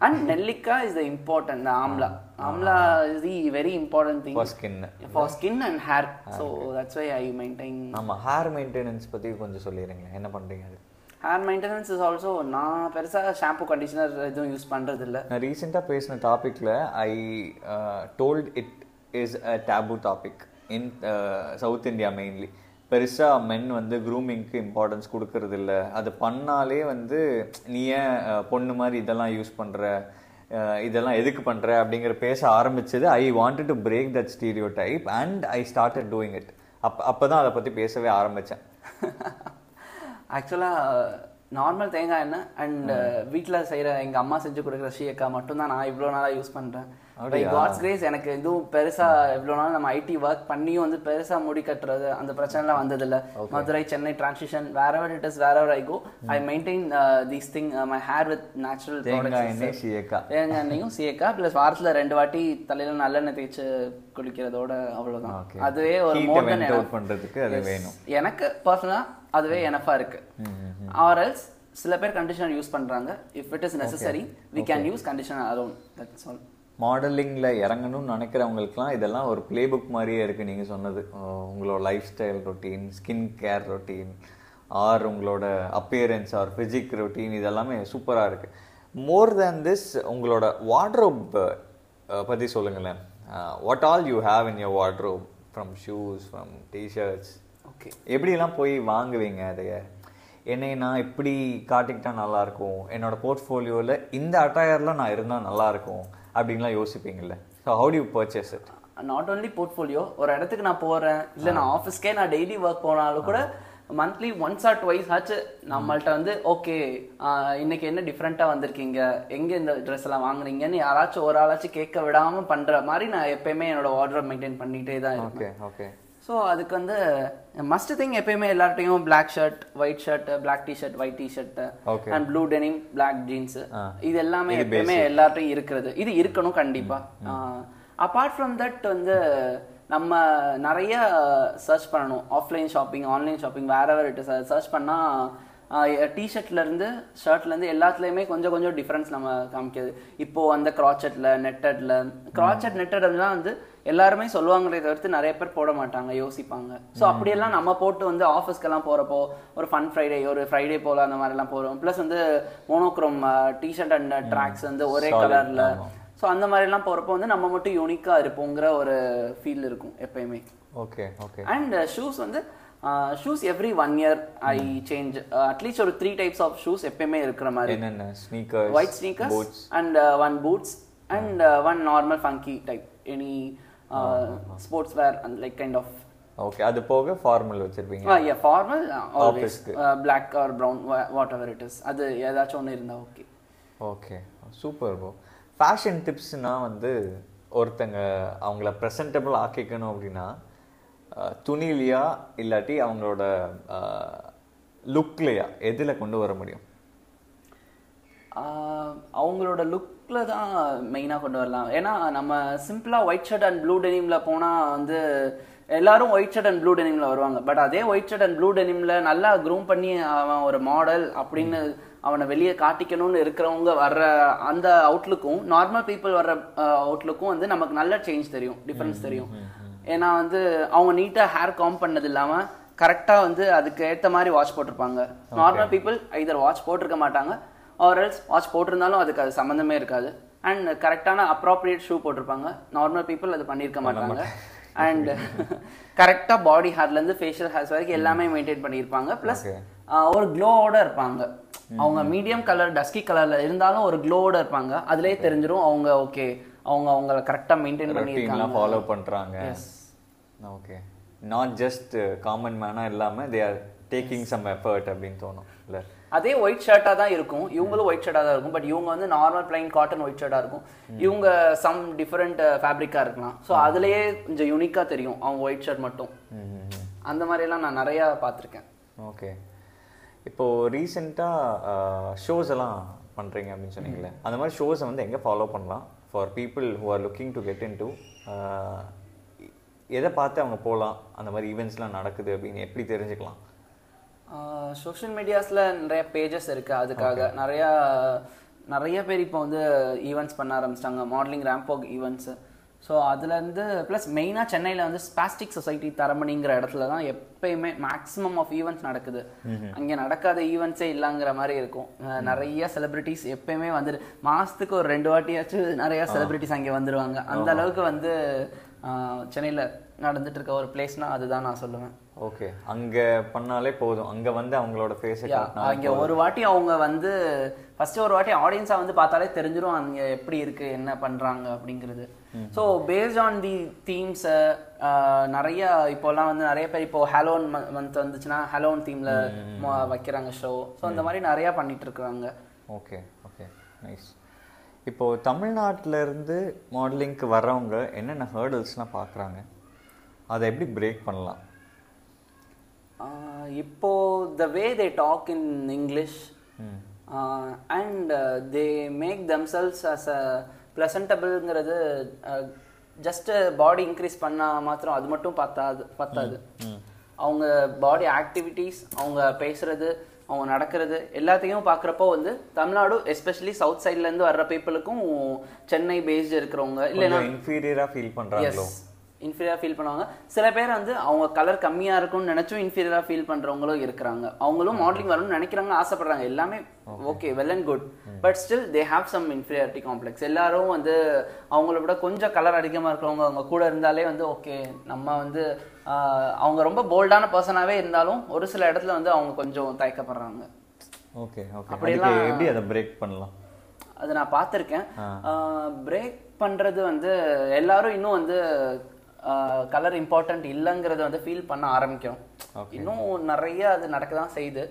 அண்ட் நெல்லிக்காய் is the important the amla amla is the very important thing
For skin.
For skin and hair so that's why I maintain
ஆமா ஹேர் மெயின்டெனன்ஸ் பத்தி கொஞ்சம் சொல்லிடுங்களேன் என்ன பண்றீங்க அது?
ஹேர் மெயின்டெனன்ஸ் இஸ் ஆல்சோ நான் பெருசா ஷாம்பு கண்டிஷனர் எதுவும் யூஸ் பண்றது இல்ல
நான் ரீசெண்டாக பேசின டாப்பிக்கில் I told it is a taboo topic in south India mainly பெருசாக மென் வந்து க்ரூமிங்க்கு இம்பார்ட்டன்ஸ் கொடுக்கறது இல்ல அது பண்ணாலே வந்து நீ ஏன் பொண்ணு மாதிரி இதெல்லாம் யூஸ் பண்ணுற இதெல்லாம் எதுக்கு பண்ணுற அப்படிங்கிற பேச ஆரம்பிச்சது. I wanted to break that stereotype and I started doing it up அப்போ தான் அதை பற்றி பேசவே ஆரம்பித்தேன்
ஆக்சுவலா நார்மல் தேங்காய் எண்ணெய் அண்ட் வீட்ல செய்யற எங்க அம்மா செஞ்சு கொடுக்குற ஷீயக்கா மட்டும் தான் நான் இவ்வளோ நாளா யூஸ் பண்றேன். பை காட்ஸ் கிரேஸ் எனக்கு எதுவும் பெருசா இவ்வளோ நாள் நம்ம ஐடி ஒர்க் பண்ணியும் வந்து பெருசா முடி கட்டுறது அந்த பிரச்சனைலாம் வந்ததில்ல. Madurai Chennai transition wherever it is wherever I go I maintain these thing my hair with natural
தேங்காய்
எண்ணெயும் சீயக்கா ப்ளஸ் வாரத்துல ரெண்டு வாட்டி தலையில நல்லெண்ணெய் தேய்ச்சு குளிக்கிறதோட அவ்வளவுதான். அதுவே ஒரு
Heat-அ
மோர்
vent out பண்றதுக்கு அது வேணும்.
எனக்கு பர்சனலா அதுவே எனஃபா இருக்கு. ஆர் எல்ஸ் சில பேர் கண்டிஷனர் யூஸ் பண்றாங்க. If it is necessary we can use conditioner alone that's all
மாடலிங்ல இறங்கணும்னு நினைக்கிறவங்களுக்குலாம் இதெல்லாம் ஒரு பிளே புக் மாதிரியே இருக்கு. நீங்க சொன்னது உங்களோட lifestyle routine skin care routine or உங்களோட அப்பியரன்ஸ் ஆர் ஃபிசிக் ரொட்டீன் இதெல்லாமே சூப்பரா இருக்கு. மோர் தேன் திஸ் உங்களோட வார்ட்ரோப் பத்தி சொல்லுங்களேன். What all you have in your wardrobe from shoes from T shirts
okay
எப்படிலாம் போய் வாங்குவீங்க அதைய? என்னை நான் இப்படி காட்டிக்கிட்டா நல்லா இருக்கும். என்னோட போர்ட்ஃபோலியோவில் இந்த அட்டையர்லாம் நான் இருந்தால் நல்லா இருக்கும். அப்படின்லாம் யோசிப்பீங்கல்ல? So how to purchase it
not only portfolio ஒரு இடத்துக்கு நான் போறேன் இல்ல நான் ஆஃபீஸ்க்கே நான் டெய்லி ஒர்க் போனாலும் கூட மந்த்லி ஒன்ஸ் ஆர் ட்வைஸ் ஆச்சு நம்மள்ட்ட வந்து ஓகே இன்னைக்கு என்ன டிஃப்ரெண்டா வந்திருக்கீங்க? எங்க இந்த ட்ரெஸ் எல்லாம் வாங்குறீங்கன்னு யாராச்சும் ஒரு ஆளாச்சும் கேட்க விடாம பண்ற மாதிரி நான் எப்பயுமே என்னோட ஆர்டர் மெயின்டைன் பண்ணிட்டே தான் இருக்கேன்
ஓகே
ஸோ அதுக்கு வந்து மஸ்ட் திங் எப்பயுமே எல்லார்ட்டையும் black shirt white shirt black T shirt white T shirt
Okay.
And blue denim black jeans. இது எல்லாமே எப்பயுமே எல்லார்ட்டையும் இருக்கிறது. இது இருக்கணும் கண்டிப்பா. அபார்ட் ஃப்ரம் தட் வந்து நம்ம நிறைய சர்ச் பண்ணணும். ஆஃப்லைன் ஷாப்பிங் ஆன்லைன் ஷாப்பிங் வேற வேற இட்டு சர்ச் பண்ணா டிஷர்ட்ல இருந்து ஷர்ட்ல இருந்து எல்லாத்துலயுமே கொஞ்சம் கொஞ்சம் டிஃபரன்ஸ் நம்ம காமிக்குது இப்போ அந்த கிராச்செட்ல நெட்டட்ல கிராச்செட் நெட்டட்லாம் வந்து எல்லாருமே சொல்லுவாங்களே தவிர்த்து நிறைய பேர் போட மாட்டாங்க யோசிப்பாங்க. ஸோ அப்படியெல்லாம் நம்ம போட்டு வந்து ஆஃபீஸ்க்கெல்லாம் போறப்போ ஒரு ஃபன் ஃப்ரைடே ஒரு ஃப்ரைடே போல அந்த மாதிரிலாம் போறோம். ப்ளஸ் வந்து மோனோக்ரோம் டிஷர்ட் அண்ட் ட்ராக்ஸ் வந்து ஒரே கலர்ல ஸோ அந்த மாதிரிலாம் போறப்போ வந்து நம்ம மட்டும் யூனிக்கா இருப்போங்கிற ஒரு ஃபீல் இருக்கும் எப்பயுமே.
ஓகே ஓகே
அண்ட் ஷூஸ் வந்து shoes every one year I change at least ஒரு த்ரீ டைப்ஸ் ஆஃப் ஷூஸ் எப்பயுமே இருக்கிற மாதிரி.
என்னென்ன? Sneakers
white sneakers and one boots and one normal funky type any sports wear and like kind of
okay அது போக formal வச்சிருப்பீங்க?
Yeah formal always. Black or brown whatever it is அது ஏதாச்சும் ஒன்று இருந்தால் okay
okay super bro fashion டிப்ஸ்னா வந்து ஒருத்தங்க அவங்கள ப்ரெசன்டபிள் ஆக்கிக்கணும் அப்படின்னா துணிலையா இல்லாட்டி அவங்களோட லுக்லையா எதில் கொண்டு வர முடியும்?
அவங்களோட லுக்ல தான் மெயினாக கொண்டு வரலாம். ஏன்னா நம்ம சிம்பிளாக ஒயிட் ஷர்ட் அண்ட் ப்ளூ டெனிம்ல போனால் வந்து எல்லாரும் ஒயிட் ஷர்ட் அண்ட் ப்ளூ டெனிம்ல வருவாங்க. பட் அதே ஒயிட் ஷர்ட் அண்ட் ப்ளூ டெனிம்ல நல்லா க்ரூம் பண்ணி அவன் ஒரு மாடல் அப்படின்னு அவனை வெளியே காட்டிக்கணும்னு இருக்கிறவங்க வர்ற அந்த அவுட்லுக்கும் நார்மல் பீப்புள் வர்ற அவுட்லுக்கும் வந்து நமக்கு நல்ல சேஞ்ச் தெரியும் டிஃபரன்ஸ் தெரியும். ஏன்னா வந்து அவங்க நீட்டாக ஹேர் காம் பண்ணது இல்லாமல் கரெக்டாக வந்து அதுக்கு ஏற்ற மாதிரி வாட்ச் போட்டிருப்பாங்க. நார்மல் பீப்புள் இதர் வாட்ச் போட்டிருக்க மாட்டாங்க ஆர் எல்ஸ் வாட்ச் போட்டிருந்தாலும் அதுக்கு அது சம்மந்தமே இருக்காது. அண்ட் கரெக்டான அப்ராப்ரியேட் ஷூ போட்டிருப்பாங்க. நார்மல் பீப்புள் அது பண்ணியிருக்க மாட்டாங்க. அண்ட் கரெக்டாக பாடி ஹேர்லேருந்து ஃபேஷியல் ஹேர்ஸ் வரைக்கும் எல்லாமே மெயின்டைன் பண்ணியிருப்பாங்க. ப்ளஸ் ஒரு க்ளோவோட இருப்பாங்க. அவங்க மீடியம் கலர் டஸ்கி கலர்ல இருந்தாலும் ஒரு க்ளோவோட இருப்பாங்க. அதுலயே தெரிஞ்சிரும் அவங்க ஓகே அவங்க அவங்கள கரெக்டா மெயின்டைன் பண்ணியிருக்காங்க.
ஃபாலோ பண்ணுறாங்க ஓகே நாட் ஜஸ்ட் காமன் மேனாக இல்லாமல் they are taking some effort அப்படின்னு தோணும். இல்லை?
அதே ஒயிட் ஷர்ட்டா தான் இருக்கும். இவங்களும் ஒயிட் ஷர்ட்டா தான் இருக்கும். பட் இவங்க வந்து நார்மல் பிளைன் காட்டன் ஒயிட் ஷர்ட்டா இருக்கும். இவங்க சம் டிஃபரெண்ட் ஃபேப்ரிக்கா இருக்கலாம். ஸோ அதுலயே கொஞ்சம் யூனிக்கா தெரியும். அவங்க ஒயிட் ஷர்ட் மட்டும். அந்த மாதிரி எல்லாம் நான் நிறைய பார்த்திருக்கேன்.
ஓகே. இப்போ ரீசெண்டாக ஷோஸ் எல்லாம் பண்ணுறீங்க அப்படின்னு சொன்னீங்களே அந்த மாதிரி ஷோஸை வந்து எங்கே ஃபாலோ பண்ணலாம்? For people who are looking to get into எதை பார்த்து அவங்க போகலாம்? அந்த மாதிரி ஈவெண்ட்ஸ்லாம் நடக்குது அப்படின்னு எப்படி தெரிஞ்சுக்கலாம்?
சோஷியல் மீடியாஸில் நிறைய பேஜஸ் இருக்குது அதுக்காக நிறையா நிறைய பேர் இப்போ வந்து ஈவெண்ட்ஸ் பண்ண ஆரம்பிச்சிட்டாங்க. Modelling ramp walk events so அதுலேருந்து ப்ளஸ் மெயினாக சென்னையில் வந்து ஸ்பாஸ்டிக் சொசைட்டி தரமணிங்கிற இடத்துல தான் எப்பயுமே மேக்ஸிமம் ஆஃப் ஈவெண்ட்ஸ் நடக்குது. அங்கே நடக்காத ஈவெண்ட்ஸே இல்லைங்கிற மாதிரி இருக்கும். நிறைய செலிபிரிட்டிஸ் எப்பயுமே வந்து மாதத்துக்கு ஒரு ரெண்டு வாட்டியாச்சும் நிறைய செலிபிரிட்டிஸ் அங்கே வந்துடுவாங்க அந்த அளவுக்கு வந்து சென்னையில் நடந்துட்டு இருக்க ஒரு பிளேஸ்னா அதுதான் நான் சொல்லுவேன்.
ஓகே. அங்கே பண்ணாலே போதும். அங்கே வந்து அவங்களோட ஃபேஸை
அங்க ஒரு வாட்டி அவங்க வந்து ஃபர்ஸ்ட் ஒரு வாட்டி ஆடியன்ஸா வந்து பார்த்தாலே தெரிஞ்சிரும் அங்க எப்படி இருக்கு என்ன பண்றாங்க அப்படிங்கிறது. So based on the themes நிறைய இப்போலாம் வந்து நிறைய பேர் இப்போ ஹலோன் மந்த் வந்துச்சுன்னா ஹலோன் தீம்ல வைக்கிறாங்க ஷோ ஸோ அந்த மாதிரி நிறைய பண்ணிட்டு இருக்காங்க.
Okay okay. நைஸ் இப்போ தமிழ்நாட்டுல இருந்து மாடலிங்க்கு வர்றவங்க என்னென்ன ஹேர்டல்ஸ்லாம் பார்க்குறாங்க? அதை எப்படி பிரேக் பண்ணலாம்?
இப்போ the way they talk in English and they make themselves as a ப்ளசன்டபிள்ங்கிறது just body increase பண்ணா மாத்திரம் அது மட்டும் பத்தாது பத்தாது. அவங்க பாடி ஆக்டிவிட்டீஸ் அவங்க பேசுறது அவங்க நடக்கிறது எல்லாத்தையும் பார்க்குறப்போ வந்து தமிழ்நாடு எஸ்பெஷலி சவுத் சைட்லேருந்து வர்ற பீப்புளுக்கும் சென்னை பேஸ்டு இருக்கிறவங்க இல்லைன்னா
இன்ஃபீரியராக ஃபீல் பண்ணுறாங்களோ
இன்ஃபீரியரா ஃபீல் பண்ணுவாங்க. சில பேர் வந்து அவங்க கலர் கம்மியா இருக்கும்னு நினைச்சும் இன்ஃபீரியரா ஃபீல் பண்றவங்களும் இருக்கிறாங்க. அவங்களும் மாடலிங் வரணும்னு நினைக்கிறாங்க ஆசைப்படுறாங்க. எல்லாமே okay well and good but still they have some inferiority complex எல்லாரும் வந்து அவங்கள விட கொஞ்சம் கலர் அதிகமா இருக்கிறவங்க அவங்க கூட இருந்தாலே வந்து ஓகே நம்ம வந்து அவங்க ரொம்ப போல்டான பர்சனாவே இருந்தாலும் ஒரு சில இடத்துல வந்து அவங்க கொஞ்சம் தயக்கப்படுறாங்க.
ஓகே ஓகே
அப்படியெல்லாம்
அதுக்கு எப்படி அதை பிரேக் பண்ணலாம்?
அது நான் பார்த்துருக்கேன். பிரேக் பண்றது வந்து எல்லாரும் இன்னும் வந்து கலர் இம்பார்ட்டன்ட் இல்லைங்கிறத வந்து ஃபீல் பண்ண ஆரம்பிக்கிறோம் இன்னும் நிறைய அது நடக்க தான் செய்யுது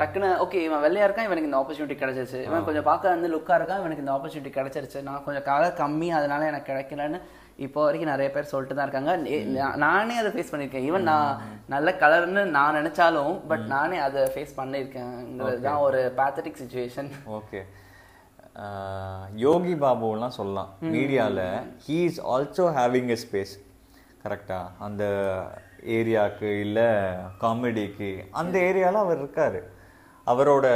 டக்குன்னு ஓகே இவன் வெள்ளையா இருக்கான் இவனுக்கு இந்த ஆப்பர்ச்சுனிட்டி கிடைச்சிருச்சு. இவன் கொஞ்சம் பார்க்க வந்து லுக்கா இருக்கான் இவனுக்கு இந்த ஆப்பர்ச்சுனிட்டி கிடைச்சிருச்சு. நான் கொஞ்சம் கலர் கம்மி அதனால எனக்கு கிடைக்கலன்னு இப்போ வரைக்கும் நிறைய பேர் சொல்லிட்டு தான் இருக்காங்க. நானே அதை ஃபேஸ் பண்ணியிருக்கேன். ஈவன் நான் நல்ல கலர்னு நான் நினைச்சாலும் பட் நானே அதை ஃபேஸ் பண்ணியிருக்கேங்கிறது தான் ஒரு பேத்தட்டிக் சுச்சுவேஷன்
ஓகே யோகி பாபுலாம் சொல்லலாம். மீடியாவில் he is also having a space கரெக்டா அந்த ஏரியாவுக்கு இல்லை காமெடிக்கு அந்த ஏரியாவில் அவர் இருக்காரு. அவரோட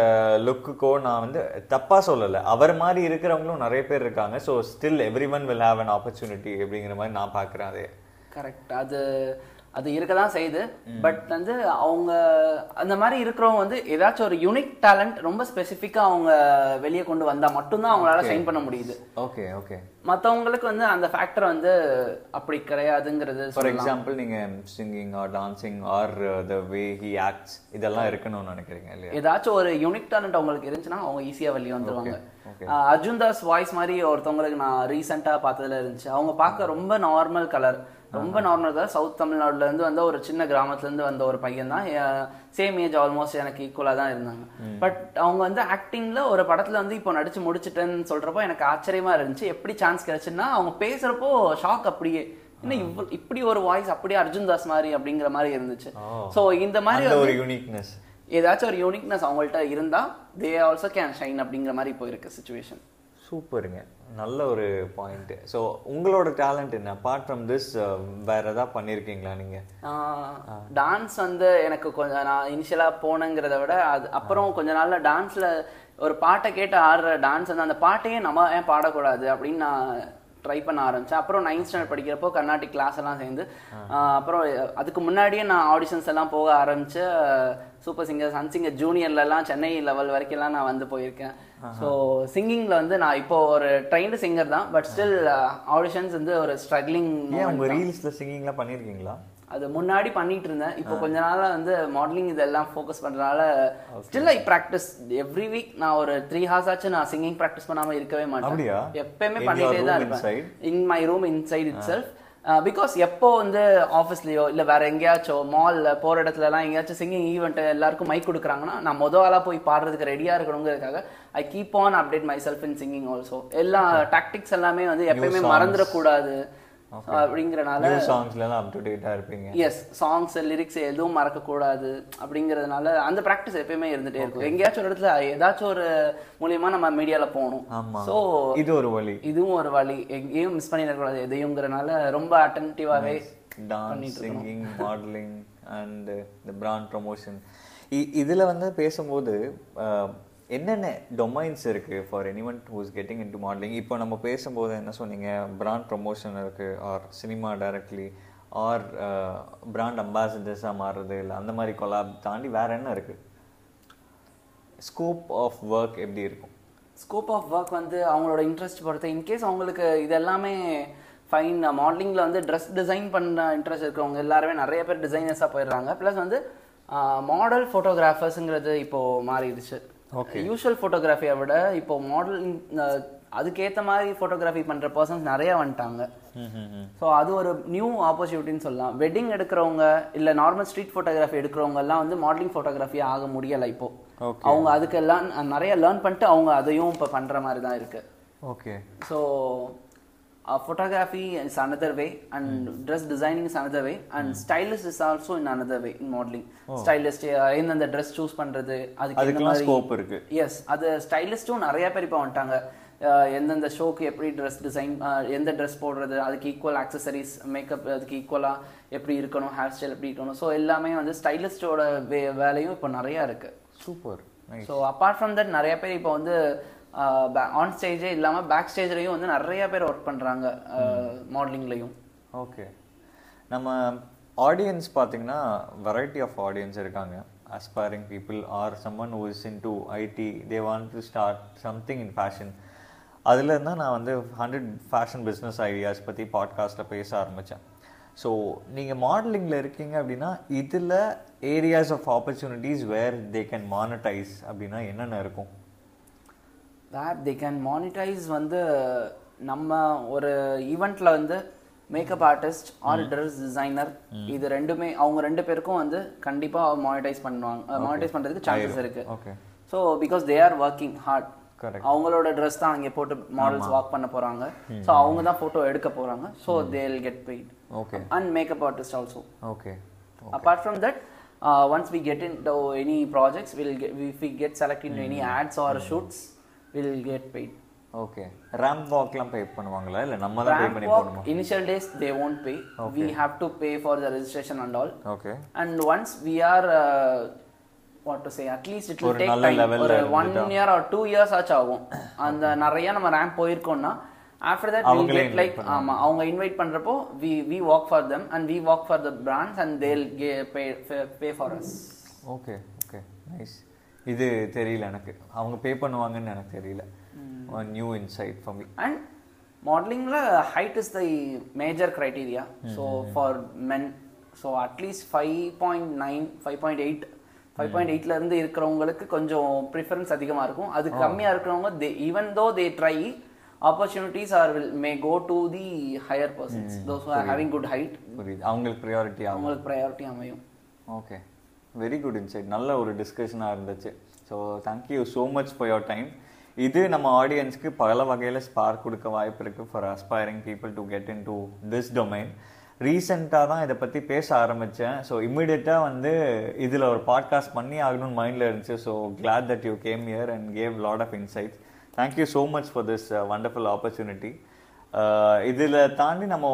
லுக்குக்கோ நான் வந்து தப்பாக சொல்லலை. அவர் மாதிரி இருக்கிறவங்களும் நிறைய பேர் இருக்காங்க. So still every one will have an opportunity அப்படிங்கிற மாதிரி நான் பார்க்குறேன் அதே.
கரெக்ட் அது அது இருக்க தான் செய்யுது பட் வந்து அவங்க அந்த மாதிரி இருக்கிறவங்க வந்து ஏதாச்சும் ஒரு யூனிக் டேலண்ட் ரொம்ப ஸ்பெசிஃபிக்காக அவங்க வெளியே கொண்டு வந்தா மட்டும்தான் அவங்களால ஷைன் பண்ண முடியுது.
ஓகே ஓகே
மற்றவங்களுக்கு வந்து அந்த ஃபேக்டர் வந்து அப்படி கிடையாதுங்கிறது
ஃபார் எக்ஸாம்பிள் நீங்கள் singing or dancing or the way he acts இதெல்லாம் இருக்கணும்னு நினைக்கிறீங்க இல்லையா?
ஏதாச்சும் ஒரு யூனிக் டேலண்ட் அவங்களுக்கு இருந்துச்சுன்னா அவங்க ஈஸியா வெளியே வந்துருவாங்க. அர்ஜுன் தாஸ் வாய்ஸ் மாதிரி ஒருத்தவங்களுக்கு நான் ரீசெண்டா பார்த்ததுல இருந்துச்சு. அவங்க பார்க்க ரொம்ப நார்மல் கலர் ரொம்ப நார்மல் கலர் சவுத் தமிழ்நாடுல இருந்து வந்த ஒரு சின்ன கிராமத்துல இருந்து வந்த ஒரு பையன் தான். சேம் ஏஜ் ஆல்மோஸ்ட் எனக்கு ஈக்குவலா தான் இருந்தாங்க. பட் அவங்க வந்து ஆக்டிங்ல ஒரு படத்துல வந்து இப்போ நடிச்சு முடிச்சிட்டேன்னு சொல்றப்போ எனக்கு ஆச்சரியமா இருந்துச்சு. எப்படி சான்ஸ் கிடைச்சுன்னா அவங்க பேசுறப்போ ஷாக் அப்படியே. என்ன இப்படி ஒரு வாய்ஸ் அப்படியே அர்ஜுன் தாஸ் மாதிரி அப்படிங்கிற மாதிரி இருந்துச்சு. சோ இந்த மாதிரி
ஒரு யூனிக்னஸ்
ஏதாச்சும் ஒரு யூனிக்னஸ் அவங்கள்ட்ட இருந்தா தே ஆல்சோ கேன் ஷைன் அப்படிங்கிற மாதிரி இப்போ இருக்கு சுச்சுவேஷன்
சூப்பருங்க. நல்ல ஒரு பாயிண்ட் ஸோ உங்களோட டேலண்ட் என்ன? அப்பார்ட் ஃப்ரம் திஸ் வேற ஏதாவது பண்ணியிருக்கீங்களா நீங்க?
டான்ஸ் வந்து எனக்கு கொஞ்சம் நான் இனிஷியலா போனேங்கிறத விட அது அப்புறம் கொஞ்ச நாள்ல டான்ஸ்ல ஒரு பாட்டை கேட்டு ஆடுற டான்ஸ் வந்து அந்த பாட்டையே நம்ம ஏன் பாடக்கூடாது அப்படின்னு நான் ட்ரை பண்ண ஆரம்பிச்சேன். அப்புறம் நைன்த் ஸ்டாண்டர்ட் படிக்கிறப்போ கர்நாடிக் கிளாஸ் எல்லாம் சேர்ந்து அப்புறம் அதுக்கு முன்னாடியே நான் ஆடிஷன்ஸ் எல்லாம் போக ஆரம்பிச்சு சூப்பர் சிங்கர் சன் சிங்கர் ஜூனியர்ல எல்லாம் சென்னை லெவல் வரைக்கும் எல்லாம் நான் வந்து போயிருக்கேன். ஸோ சிங்கிங்ல வந்து நான் இப்போ ஒரு ட்ரைன்டு சிங்கர் தான் பட் ஸ்டில் ஆடிஷன்ஸ் வந்து ஒரு ஸ்ட்ரகிளிங்
ஏன் உங்க ரீல்ஸ்ல சிங்கிங்லாம் பண்ணியிருக்கீங்களா
அது முன்னாடி பண்ணிட்டு இருந்தேன் இப்போ கொஞ்ச நாளா வந்து மாடலிங் இதெல்லாம் ஃபோக்கஸ் பண்றதுனால still I practice every week நான் ஒரு த்ரீ ஹார்ஸ் ஆச்சு நான் சிங்கிங் ப்ராக்டிஸ் பண்ணாம இருக்கவே? மாட்டேன். எப்பயுமே பண்ணிட்டே தான் இருப்பேன்? In my room inside itself because எப்போ வந்து ஆஃபீஸ்லயோ இல்ல வேற எங்கேயாச்சும் மால்ல போற இடத்துல எல்லாம் எங்கேயாச்சும் சிங்கிங் ஈவெண்ட் எல்லாருக்கும் மைக் கொடுக்குறாங்கன்னா நான் முத ஆளா போய் பாடுறதுக்கு ரெடியா இருக்கணுங்கிறதுக்காக I keep on update myself in singing also எல்லா டாக்டிக்ஸ் எல்லாமே வந்து எப்பயுமே. மறந்துடக்கூடாது. அப்படிங்கறனால
சாங்ஸ்ல எல்லாம் அப் டு டேட்டா இருப்பீங்க.
எஸ் சாங்ஸ் லிரிக்ஸ் எதுவும் மறக்க கூடாது அப்படிங்கறதுனால அந்த ப்ராக்டிஸ் எப்பயுமே இருந்துட்டே இருக்கும். எங்கேயாச்சும் ஒரு இடத்துல ஏதாச்சும் ஒரு மூலியமா நம்ம மீடியால போகணும். ஸோ
இது ஒரு வழி.
இதுவும் ஒரு வழி. எங்கேயும் மிஸ் பண்ணிடக்கூடாது எதையுங்கிறனால ரொம்ப அட்டன்டிவாகவே
டான்ஸ் சிங்கிங் மாடலிங் அண்ட் இந்த பிராண்ட் ப்ரொமோஷன் இதில் வந்து பேசும்போது என்னென்ன டொமைன்ஸ் இருக்குது for any one who's getting into modelling இப்போ நம்ம பேசும்போது என்ன சொன்னீங்க? பிராண்ட் ப்ரொமோஷன் இருக்குது or cinema directly or brand அம்பாசிடர்ஸாக மாறுறது இல்லை அந்த மாதிரி கொலாப் தாண்டி வேறு என்ன இருக்குது ஸ்கோப் ஆஃப் ஒர்க் எப்படி இருக்கும்?
ஸ்கோப் ஆஃப் ஒர்க் வந்து அவங்களோட இன்ட்ரெஸ்ட் பொறுத்து இன்கேஸ் அவங்களுக்கு இது எல்லாமே ஃபைன் மாடலிங்கில் வந்து ட்ரெஸ் டிசைன் பண்ண இன்ட்ரெஸ்ட் இருக்கிறவங்க எல்லாருமே நிறைய பேர் டிசைனர்ஸாக போயிடுறாங்க. ப்ளஸ் வந்து மாடல் ஃபோட்டோகிராஃபர்ஸுங்கிறது இப்போது மாறிடுச்சு.
Okay.
யூஷுவல் ஃபோட்டோகிராஃபியை விட இப்போ மாடலிங் அதுக்கேற்ற மாதிரி ஃபோட்டோகிராஃபி பண்ணுற பர்சன்ஸ் நிறைய வந்துட்டாங்க. ஸோ அது ஒரு நியூ ஆப்பர்ச்சுனிட்டின்னு சொல்லலாம். வெட்டிங் எடுக்கிறவங்க இல்லை நார்மல் ஸ்ட்ரீட் ஃபோட்டோகிராஃபி எடுக்கிறவங்க எல்லாம் வந்து மாடலிங் ஃபோட்டோகிராஃபி ஆக முடியலை இப்போ. அவங்க அதுக்கெல்லாம் நிறைய லேர்ன் பண்ணிட்டு அவங்க அதையும் இப்போ பண்ணுற மாதிரி தான் இருக்கு.
Okay
so photography is another way and dress designing is another way and stylist is also in another way in modelling stylist எந்தெந்த ட்ரெஸ் சூஸ் பண்ணுறது அதுக்கு மாதிரி
ஸ்கோப் இருக்கு.
எஸ் அது ஸ்டைலிஸ்ட்டும் நிறைய பேர் இப்போ வந்துட்டாங்க. அஹ் எந்தெந்த ஷோக்கு எப்படி ட்ரெஸ் டிசைன் எந்த ட்ரெஸ் போடுறது அதுக்கு ஈக்குவல் ஆக்சசரிஸ் மேக்கப் அதுக்கு ஈக்குவலாக எப்படி இருக்கணும் ஹேர் ஸ்டைல் எப்படி இருக்கணும். ஸோ எல்லாமே வந்து ஸ்டைலிஸ்டோட வே வேலையும் இப்போ நிறையா இருக்கு.
Super
so apart from that நிறைய பேர் இப்போ வந்து ஆன் ஸ்டேஜே இல்லாமல் பேக் ஸ்டேஜ்லையும் வந்து நிறைய பேர் ஒர்க் பண்ணுறாங்க மாடலிங்லையும்
ஓகே. நம்ம ஆடியன்ஸ் பார்த்தீங்கன்னா வெரைட்டி ஆஃப் ஆடியன்ஸ் இருக்காங்க. Aspiring people are someone who is into IT they want to start something in fashion அதில் இருந்தால் நான் வந்து ஹண்ட்ரட் ஃபேஷன் பிஸ்னஸ் ஐடியாஸ் பற்றி பாட்காஸ்ட்டில் பேச ஆரம்பித்தேன் ஸோ நீங்கள் மாடலிங்கில் இருக்கீங்க அப்படின்னா இதில் areas of opportunities where they can monetise அப்படின்னா என்னென்ன இருக்கும்?
வேர் தே கேன் மானிட்டைஸ் வந்து நம்ம ஒரு ஈவெண்ட்ல வந்து makeup artist or dress designer இது ரெண்டுமே அவங்க ரெண்டு பேருக்கும் வந்து கண்டிப்பா மானிட்டைஸ் பண்ணுவாங்க. மானிட்டைஸ் பண்றதுக்கு சான்சஸ் இருக்கு.
Okay
so because they are working hard அவங்களோட ட்ரெஸ் தான் அங்கே போட்டு மாடல்ஸ் வாக் பண்ண போறாங்க. ஸோ அவங்க தான் ஃபோட்டோ எடுக்க போறாங்க. So they'll get paid
okay
and makeup artist also
okay
apart from that uh, once we get into any projects we'll get if we get selected into any we'll get paid.
Okay ramp வாக்லாம் pay பண்ணுவாங்களா? இல்லை நம்ம தான் pay பண்ணி போகணுமா
initial days they won't pay. We have to pay for the registration and all.
Okay
and once we are uh, what to say at least it will
ஒரு
one. Year or two years ஆச்சு ஆகும். அந்த நிறைய நம்ம ramp போயிருக்கோம்னா after that will get like ஆமா அவங்க invite பண்றப்போ we we walk for them and we walk for the brands and they'll pay pay for us
okay okay nice இது தெரியல எனக்கு. அவங்க பே பண்ணுவாங்கன்னு எனக்கு தெரியல. New insight for me
and மாடலிங்கில் height is the major criteria so for men so at least five point nine five point eight five point எயிட்லேருந்து இருக்கிறவங்களுக்கு கொஞ்சம் preference அதிகமாக இருக்கும். அது கம்மியாக இருக்கிறவங்க they even though they try opportunities or will may go to the higher persons those having good height
அவங்களுக்கு priority
அவங்களுக்கு priority அமையும்.
ஓகே வெரி குட் இன்சைட் நல்ல ஒரு டிஸ்கஷனாக இருந்துச்சு. So thank you so much for your time இது நம்ம ஆடியன்ஸ்க்கு பல வகையில் ஸ்பார்க் கொடுக்க வாய்ப்பு இருக்குது for aspiring people to get into this domain ரீசெண்டாக தான் இதை பற்றி பேச ஆரம்பித்தேன் ஸோ இம்மிடியட்டாக வந்து இதில் ஒரு பாட்காஸ்ட் பண்ணி ஆகணும்னு மைண்டில் இருந்துச்சு. So glad that you came here and gave lot of insights thank you so much for this wonderful opportunity இதில் தாண்டி நம்ம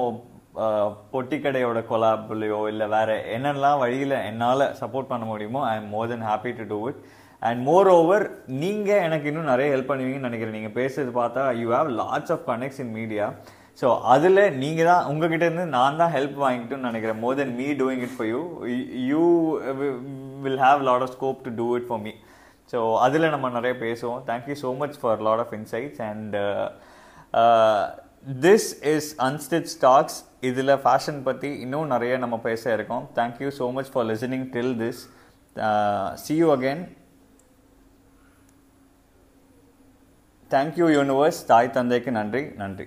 பொட்டிக்கடையோட கொலாப்லையோ இல்லை வேற என்னெல்லாம் வழியில் என்னால் சப்போர்ட் பண்ண முடியுமோ I am more then happy to do it and moreover நீங்கள் எனக்கு இன்னும் நிறைய ஹெல்ப் பண்ணுவீங்கன்னு நினைக்கிறேன். நீங்கள் பேசுறது பார்த்தா you have lots of connects in media so அதில் நீங்கள் தான் உங்ககிட்ட இருந்து நான் தான் ஹெல்ப் வாங்கிட்டுன்னு நினைக்கிறேன். More then me doing it for you you will have lot of scope to do it for me so அதில் நம்ம நிறைய பேசுவோம். Thank you so much for lot of insights and this is unstitch talks இதில் fashion பற்றி இன்னும் நிறைய நம்ம பேச இருக்கோம். Thank you so much for listening till this see you again thank you universe தாய் தந்தைக்கு நன்றி. நன்றி.